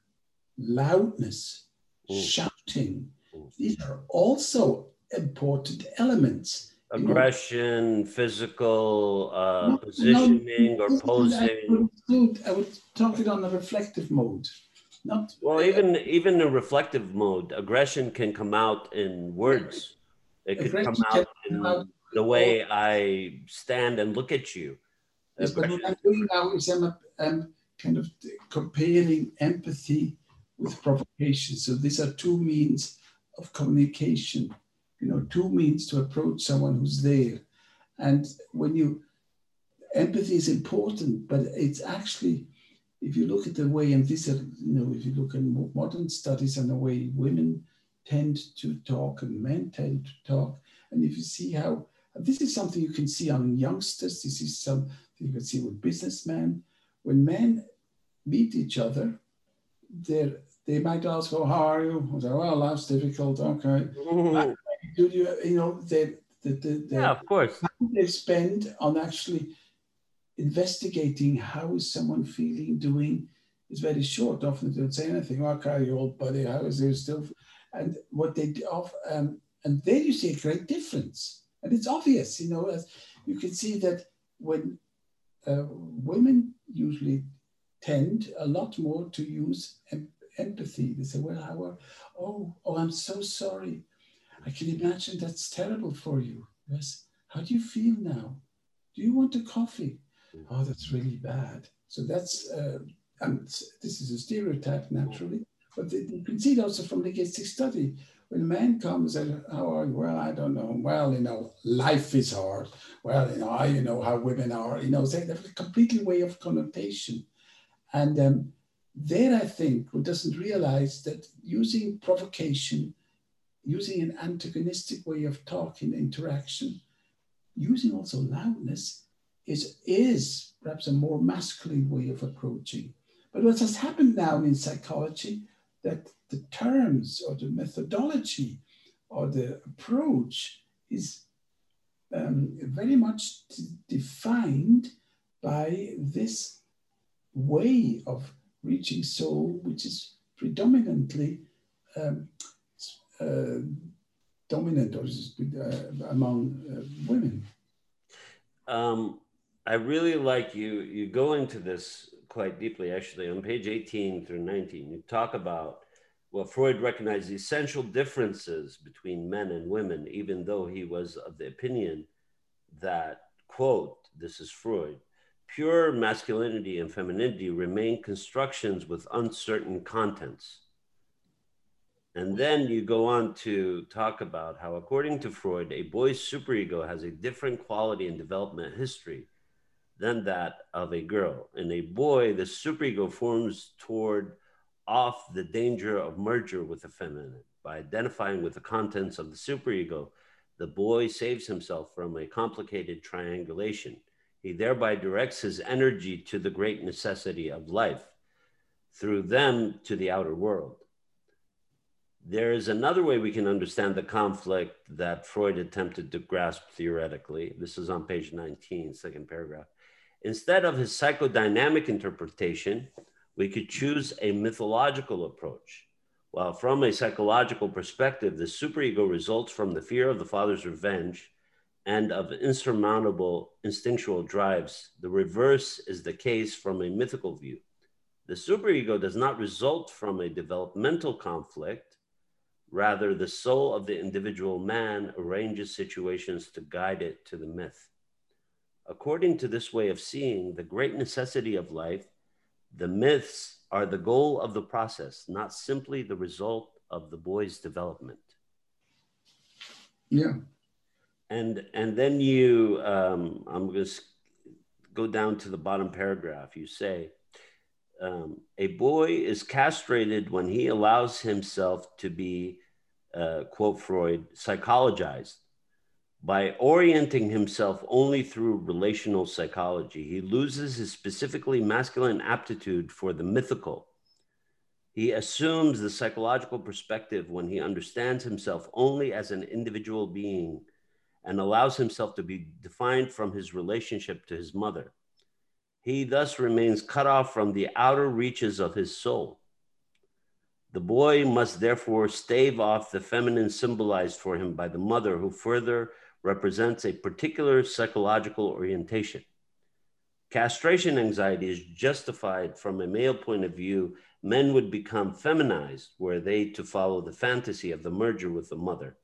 loudness, mm. shouting, mm. these are also important elements aggression, physical uh, no, positioning, no, or posing. I would, I would talk it on a reflective mode. Not well, even even in reflective mode, aggression can come out in words. It could come out in out the way I stand and look at you. Yes, but what I'm doing now is I'm, I'm kind of comparing empathy with provocation. So these are two means of communication you know, two means to approach someone who's there. And when you, empathy is important, but it's actually, if you look at the way, and these are, you know, if you look at modern studies and the way women tend to talk and men tend to talk, and if you see how, this is something you can see on youngsters, this is something you can see with businessmen. When men meet each other, they're, they might ask, oh, how are you? I say, well, life's difficult, okay. Do you you know the the, the, the yeah of course. they spend on actually investigating how is someone feeling doing is very short. Often they don't say anything okay you old buddy how is there still and what they do um, and there you see a great difference. And it's obvious you know as you can see that when uh, women usually tend a lot more to use em- empathy. They say well how are oh oh i'm so sorry I can imagine that's terrible for you. Yes. How do you feel now? Do you want a coffee? Oh, that's really bad. So that's, uh, and this is a stereotype naturally, but you can see it also from the linguistic study. When a man comes and, you? Well, I don't know. Well, you know, life is hard. Well, you know, I, you know how women are, you know, they have a completely way of connotation. And um, there, I think, one doesn't realize that using provocation using an antagonistic way of talking, interaction, using also loudness is, is perhaps a more masculine way of approaching. But what has happened now in psychology that the terms or the methodology or the approach is um, very much defined by this way of reaching soul, which is predominantly um, dominant or uh, among uh, women. Um, I really like you. You go into this quite deeply, actually. On page 18 through 19, you talk about well, Freud recognized the essential differences between men and women, even though he was of the opinion that, quote, this is Freud, pure masculinity and femininity remain constructions with uncertain contents. And then you go on to talk about how, according to Freud, a boy's superego has a different quality and development history than that of a girl. In a boy, the superego forms toward off the danger of merger with the feminine. By identifying with the contents of the superego, the boy saves himself from a complicated triangulation. He thereby directs his energy to the great necessity of life, through them to the outer world. There is another way we can understand the conflict that Freud attempted to grasp theoretically. This is on page 19, second paragraph. Instead of his psychodynamic interpretation, we could choose a mythological approach. While from a psychological perspective, the superego results from the fear of the father's revenge and of insurmountable instinctual drives, the reverse is the case from a mythical view. The superego does not result from a developmental conflict. Rather, the soul of the individual man arranges situations to guide it to the myth. According to this way of seeing, the great necessity of life the myths are the goal of the process, not simply the result of the boy's development. Yeah. And and then you, um, I'm going to go down to the bottom paragraph. You say, um, a boy is castrated when he allows himself to be, uh, quote Freud, psychologized by orienting himself only through relational psychology, he loses his specifically masculine aptitude for the mythical. He assumes the psychological perspective when he understands himself only as an individual being and allows himself to be defined from his relationship to his mother. He thus remains cut off from the outer reaches of his soul. The boy must therefore stave off the feminine symbolized for him by the mother, who further represents a particular psychological orientation. Castration anxiety is justified from a male point of view. Men would become feminized were they to follow the fantasy of the merger with the mother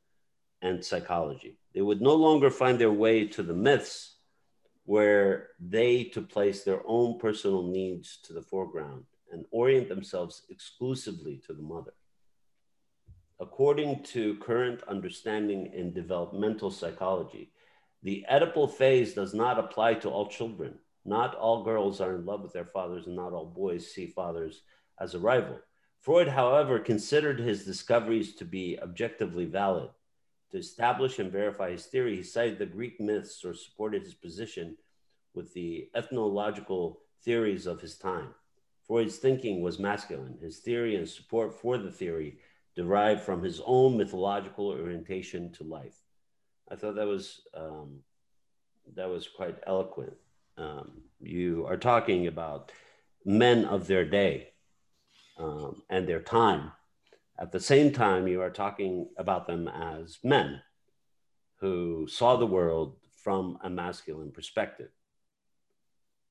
and psychology. They would no longer find their way to the myths where they to place their own personal needs to the foreground and orient themselves exclusively to the mother. According to current understanding in developmental psychology, the Oedipal phase does not apply to all children. Not all girls are in love with their fathers, and not all boys see fathers as a rival. Freud, however, considered his discoveries to be objectively valid. To establish and verify his theory, he cited the Greek myths or supported his position with the ethnological theories of his time. Freud's thinking was masculine. His theory and support for the theory derived from his own mythological orientation to life. I thought that was um, that was quite eloquent. Um, you are talking about men of their day um, and their time. At the same time, you are talking about them as men who saw the world from a masculine perspective.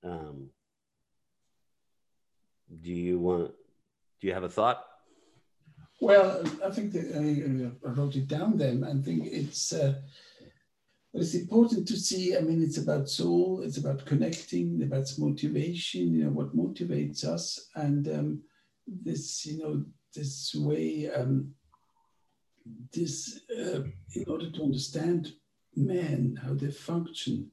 Um, do you want? Do you have a thought? Well, I think that I, I wrote it down then. I think it's uh, it's important to see. I mean, it's about soul. It's about connecting. About motivation. You know what motivates us, and um, this you know this way. Um, this uh, in order to understand men how they function,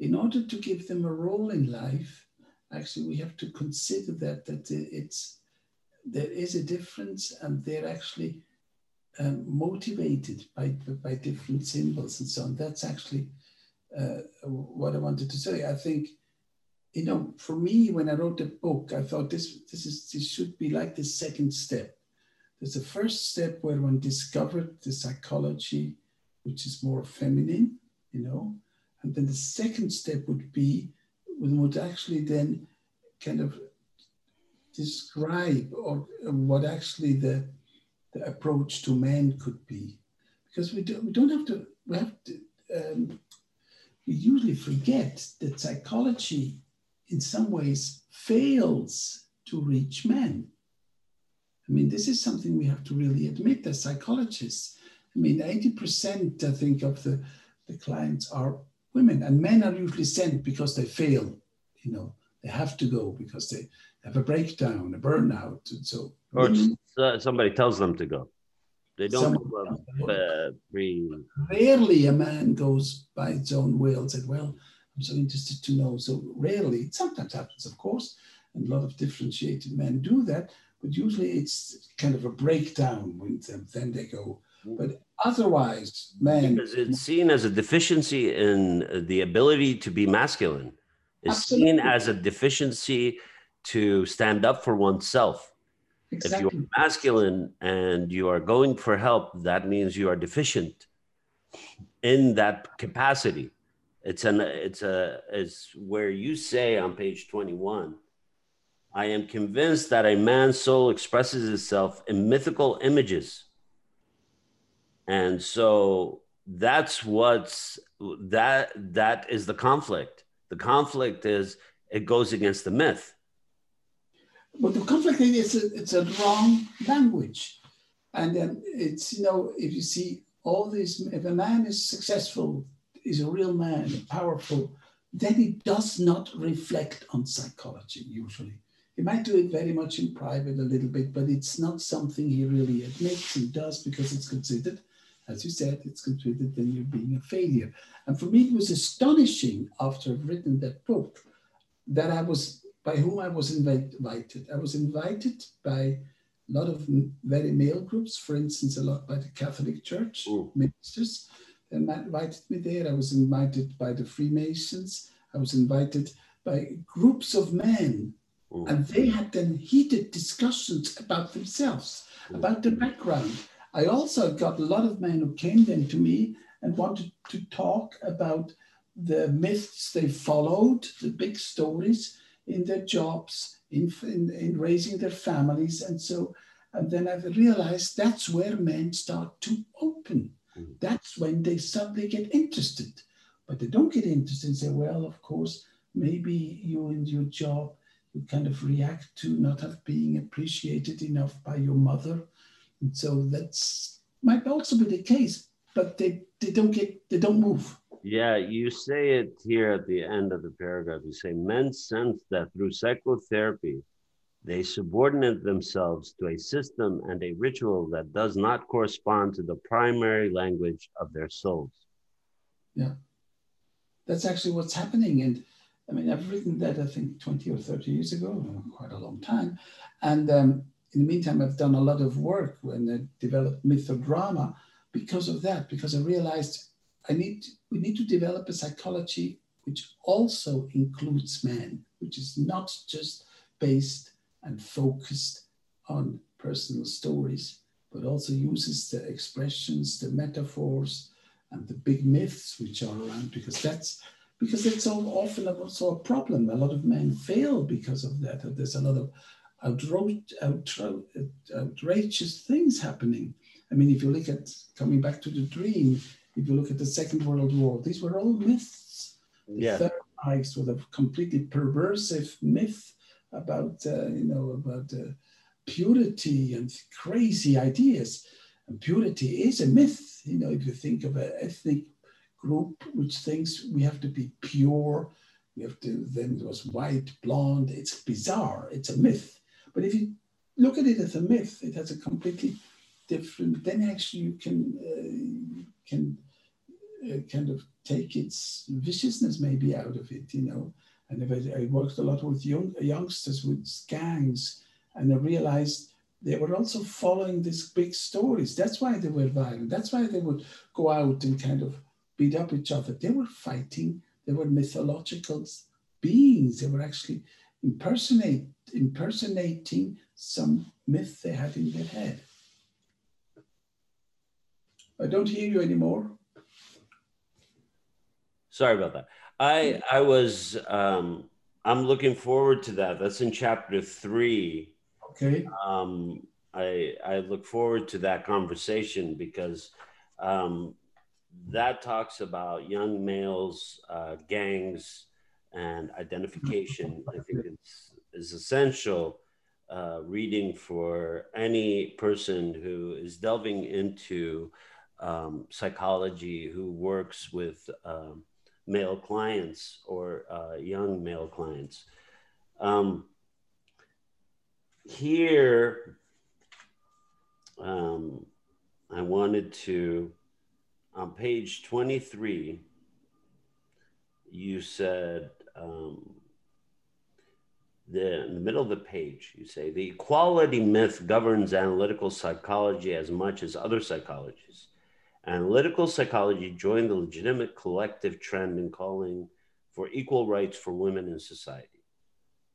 in order to give them a role in life, actually we have to consider that that it's there is a difference and they're actually um, motivated by, by different symbols and so on. That's actually uh, what I wanted to say. I think you know, for me, when I wrote the book, I thought this this is this should be like the second step. There's a first step where one discovered the psychology, which is more feminine, you know, and then the second step would be one would actually then kind of describe or what actually the, the approach to men could be, because we don't we don't have to we have to. Um, we usually forget that psychology in some ways fails to reach men. I mean, this is something we have to really admit as psychologists. I mean, 80%, I think, of the, the clients are women, and men are usually sent because they fail. You know, they have to go because they have a breakdown, a burnout. And so, or women, somebody tells them to go. They don't uh, Rarely a man goes by his own will and said, Well, I'm so interested to know. So rarely, it sometimes happens, of course, and a lot of differentiated men do that, but usually it's kind of a breakdown when then they go. But otherwise, men. Because it's seen as a deficiency in the ability to be masculine, it's Absolutely. seen as a deficiency to stand up for oneself. Exactly. If you're masculine and you are going for help, that means you are deficient in that capacity. It's an it's a it's where you say on page 21, I am convinced that a man's soul expresses itself in mythical images. And so that's what's that that is the conflict. The conflict is it goes against the myth. But the conflict is a, it's a wrong language. And then it's, you know, if you see all these, if a man is successful is a real man, powerful, then he does not reflect on psychology usually. He might do it very much in private a little bit, but it's not something he really admits and does because it's considered, as you said, it's considered then you're being a failure. And for me, it was astonishing after I've written that book that I was, by whom I was invited. I was invited by a lot of very male groups, for instance, a lot by the Catholic Church Ooh. ministers invited me there. I was invited by the Freemasons. I was invited by groups of men. And they had then heated discussions about themselves, about their background. I also got a lot of men who came then to me and wanted to talk about the myths they followed, the big stories in their jobs, in, in, in raising their families. And so, and then I realized that's where men start to open mm. that's when they suddenly get interested. But they don't get interested and say, well, of course, maybe you in your job, you kind of react to not have being appreciated enough by your mother. And so that's might also be the case, but they, they don't get they don't move. Yeah, you say it here at the end of the paragraph. You say men sense that through psychotherapy, they subordinate themselves to a system and a ritual that does not correspond to the primary language of their souls. Yeah, that's actually what's happening. And I mean, I've written that I think 20 or 30 years ago, quite a long time. And um, in the meantime, I've done a lot of work when I developed mythodrama because of that, because I realized I need we need to develop a psychology which also includes men, which is not just based and focused on personal stories, but also uses the expressions, the metaphors, and the big myths which are around because that's because it's so often also a problem. A lot of men fail because of that. There's a lot of outrageous things happening. I mean, if you look at coming back to the dream, if you look at the Second World War, these were all myths. Yeah. The Third Reich was a completely perversive myth about uh, you know about uh, purity and crazy ideas. And purity is a myth. You know, if you think of an ethnic group which thinks we have to be pure, we have to. Then it was white, blonde. It's bizarre. It's a myth. But if you look at it as a myth, it has a completely different. Then actually you can uh, can uh, kind of take its viciousness maybe out of it. You know and I, I worked a lot with young, youngsters with gangs, and I realized they were also following these big stories. That's why they were violent. That's why they would go out and kind of beat up each other. They were fighting. They were mythological beings. They were actually impersonate, impersonating some myth they had in their head. I don't hear you anymore. Sorry about that. I I was um, I'm looking forward to that. That's in chapter three. Okay. Um, I I look forward to that conversation because um, that talks about young males, uh, gangs, and identification. I (laughs) think it's is essential uh, reading for any person who is delving into um, psychology, who works with um, male clients or uh, young male clients. Um, here, um, I wanted to, on page 23, you said, um, the, in the middle of the page, you say the equality myth governs analytical psychology as much as other psychologies. Analytical psychology joined the legitimate collective trend in calling for equal rights for women in society.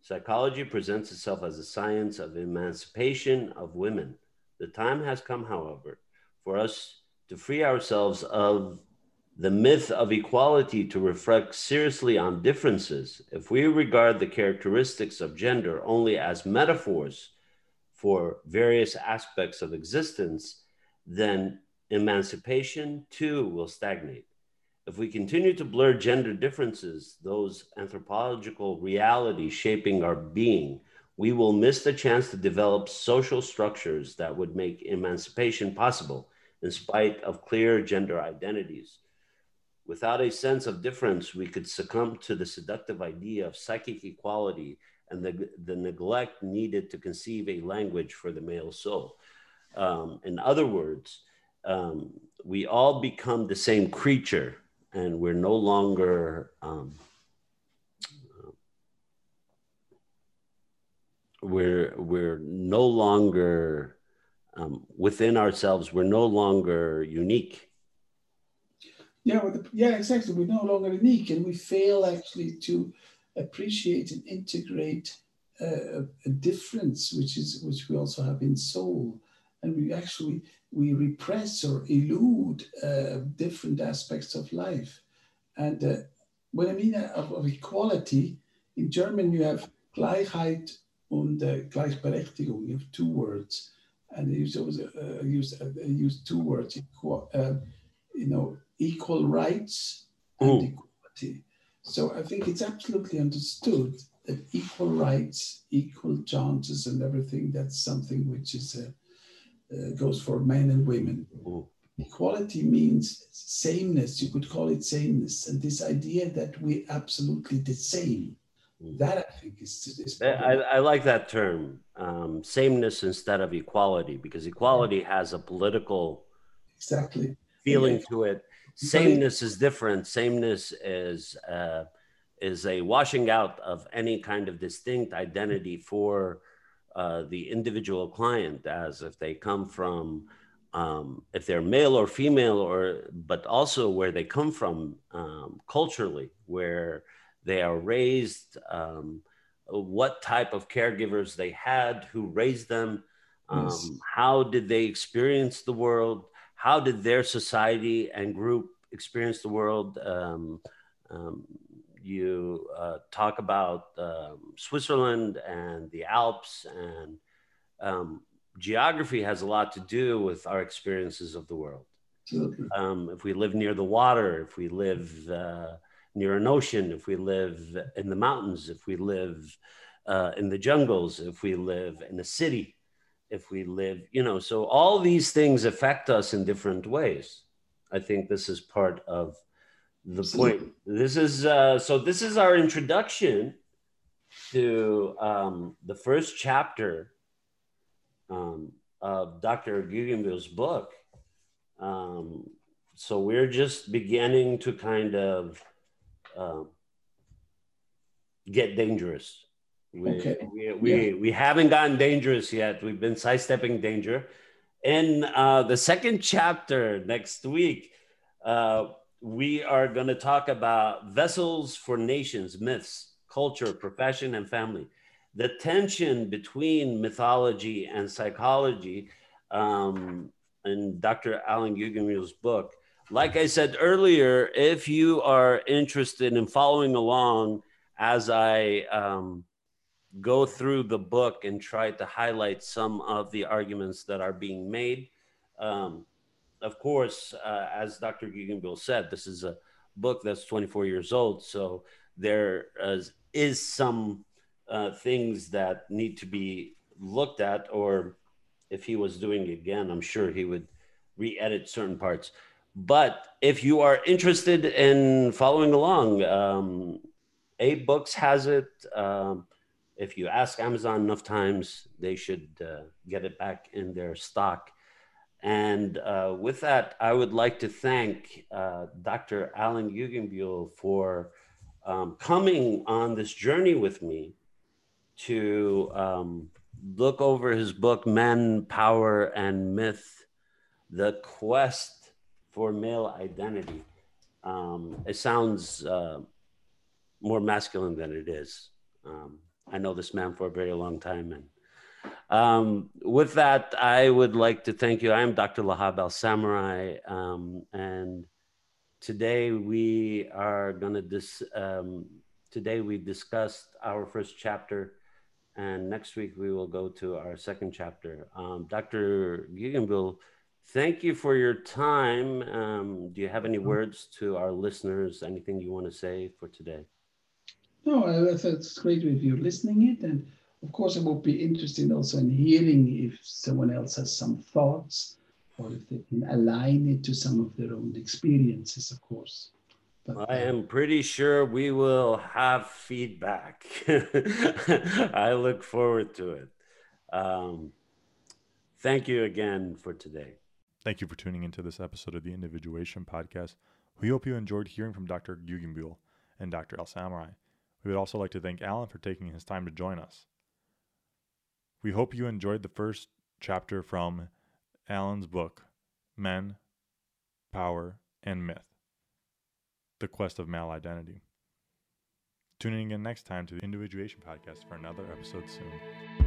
Psychology presents itself as a science of emancipation of women. The time has come, however, for us to free ourselves of the myth of equality to reflect seriously on differences. If we regard the characteristics of gender only as metaphors for various aspects of existence, then emancipation too will stagnate. If we continue to blur gender differences, those anthropological realities shaping our being, we will miss the chance to develop social structures that would make emancipation possible in spite of clear gender identities. Without a sense of difference, we could succumb to the seductive idea of psychic equality and the, the neglect needed to conceive a language for the male soul. Um, in other words, um, we all become the same creature and we're no longer um, we're we're no longer um, within ourselves we're no longer unique yeah yeah exactly we're no longer unique and we fail actually to appreciate and integrate uh, a difference which is which we also have in soul and we actually we repress or elude uh, different aspects of life. And uh, when I mean of, of, equality, in German you have Gleichheit und uh, Gleichberechtigung. You have two words, and they use always uh, use uh, use two words. Uh, you know, equal rights and Ooh. equality. So I think it's absolutely understood that equal rights, equal chances, and everything. That's something which is uh, goes for men and women. Mm. Equality means sameness. You could call it sameness, and this idea that we're absolutely the same. Mm. That I think is. is I, I, like that term, um, sameness instead of equality, because equality has a political exactly feeling yeah. to it. Sameness is different. Sameness is uh, is a washing out of any kind of distinct identity for uh, the individual client as if they come from um, if they're male or female or but also where they come from um, culturally where they are raised um, what type of caregivers they had who raised them um, yes. how did they experience the world how did their society and group experience the world um, um, you uh, talk about um, Switzerland and the Alps, and um, geography has a lot to do with our experiences of the world. Um, if we live near the water, if we live uh, near an ocean, if we live in the mountains, if we live uh, in the jungles, if we live in a city, if we live, you know, so all these things affect us in different ways. I think this is part of the point. This is uh, so. This is our introduction to um, the first chapter um, of Dr. Guggenbühl's book. Um, so we're just beginning to kind of uh, get dangerous. We, okay. we, we, yeah. we haven't gotten dangerous yet. We've been sidestepping danger. In uh, the second chapter next week, uh, we are going to talk about vessels for nations, myths, culture, profession, and family. The tension between mythology and psychology um, in Dr. Alan Guggenbühl's book. Like I said earlier, if you are interested in following along as I um, go through the book and try to highlight some of the arguments that are being made, um, of course, uh, as Dr. Guggenbühl said, this is a book that's 24 years old. So there is, is some uh, things that need to be looked at, or if he was doing it again, I'm sure he would re edit certain parts. But if you are interested in following along, um, AbeBooks has it. Um, if you ask Amazon enough times, they should uh, get it back in their stock. And uh, with that, I would like to thank uh, Dr. Alan Guggenbühl for um, coming on this journey with me to um, look over his book, Men, Power, and Myth The Quest for Male Identity. Um, it sounds uh, more masculine than it is. I know this man for a very long time, and um, with that, I would like to thank you. I am Dr. Lahab Al Samarrai, um, and today we are going to dis. Um, today we discussed our first chapter, and next week we will go to our second chapter. Um, Dr. Guggenbühl, thank you for your time. Um, do you have any words to our listeners? Anything you want to say for today? No, I thought it's great if you're listening it and of course, it would be interesting also in hearing if someone else has some thoughts or if they can align it to some of their own experiences, of course. But, I am pretty sure we will have feedback. (laughs) I look forward to it. Um, thank you again for today. Thank you for tuning into this episode of the Individuation Podcast. We hope you enjoyed hearing from Dr. Guggenbühl and Dr. Al Samarrai. We would also like to thank Alan for taking his time to join us. We hope you enjoyed the first chapter from Alan's book, Men, Power, and Myth The Quest of Male Identity. Tune in again next time to the Individuation Podcast for another episode soon.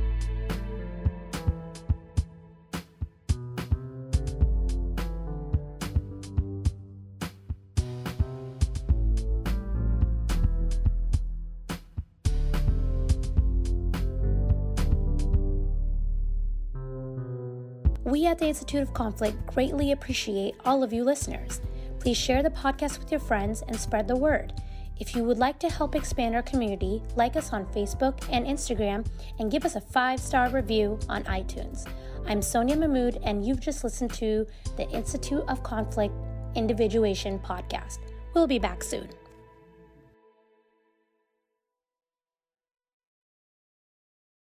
At the Institute of Conflict greatly appreciate all of you listeners. Please share the podcast with your friends and spread the word. If you would like to help expand our community, like us on Facebook and Instagram and give us a five star review on iTunes. I'm Sonia Mahmood, and you've just listened to the Institute of Conflict Individuation podcast. We'll be back soon.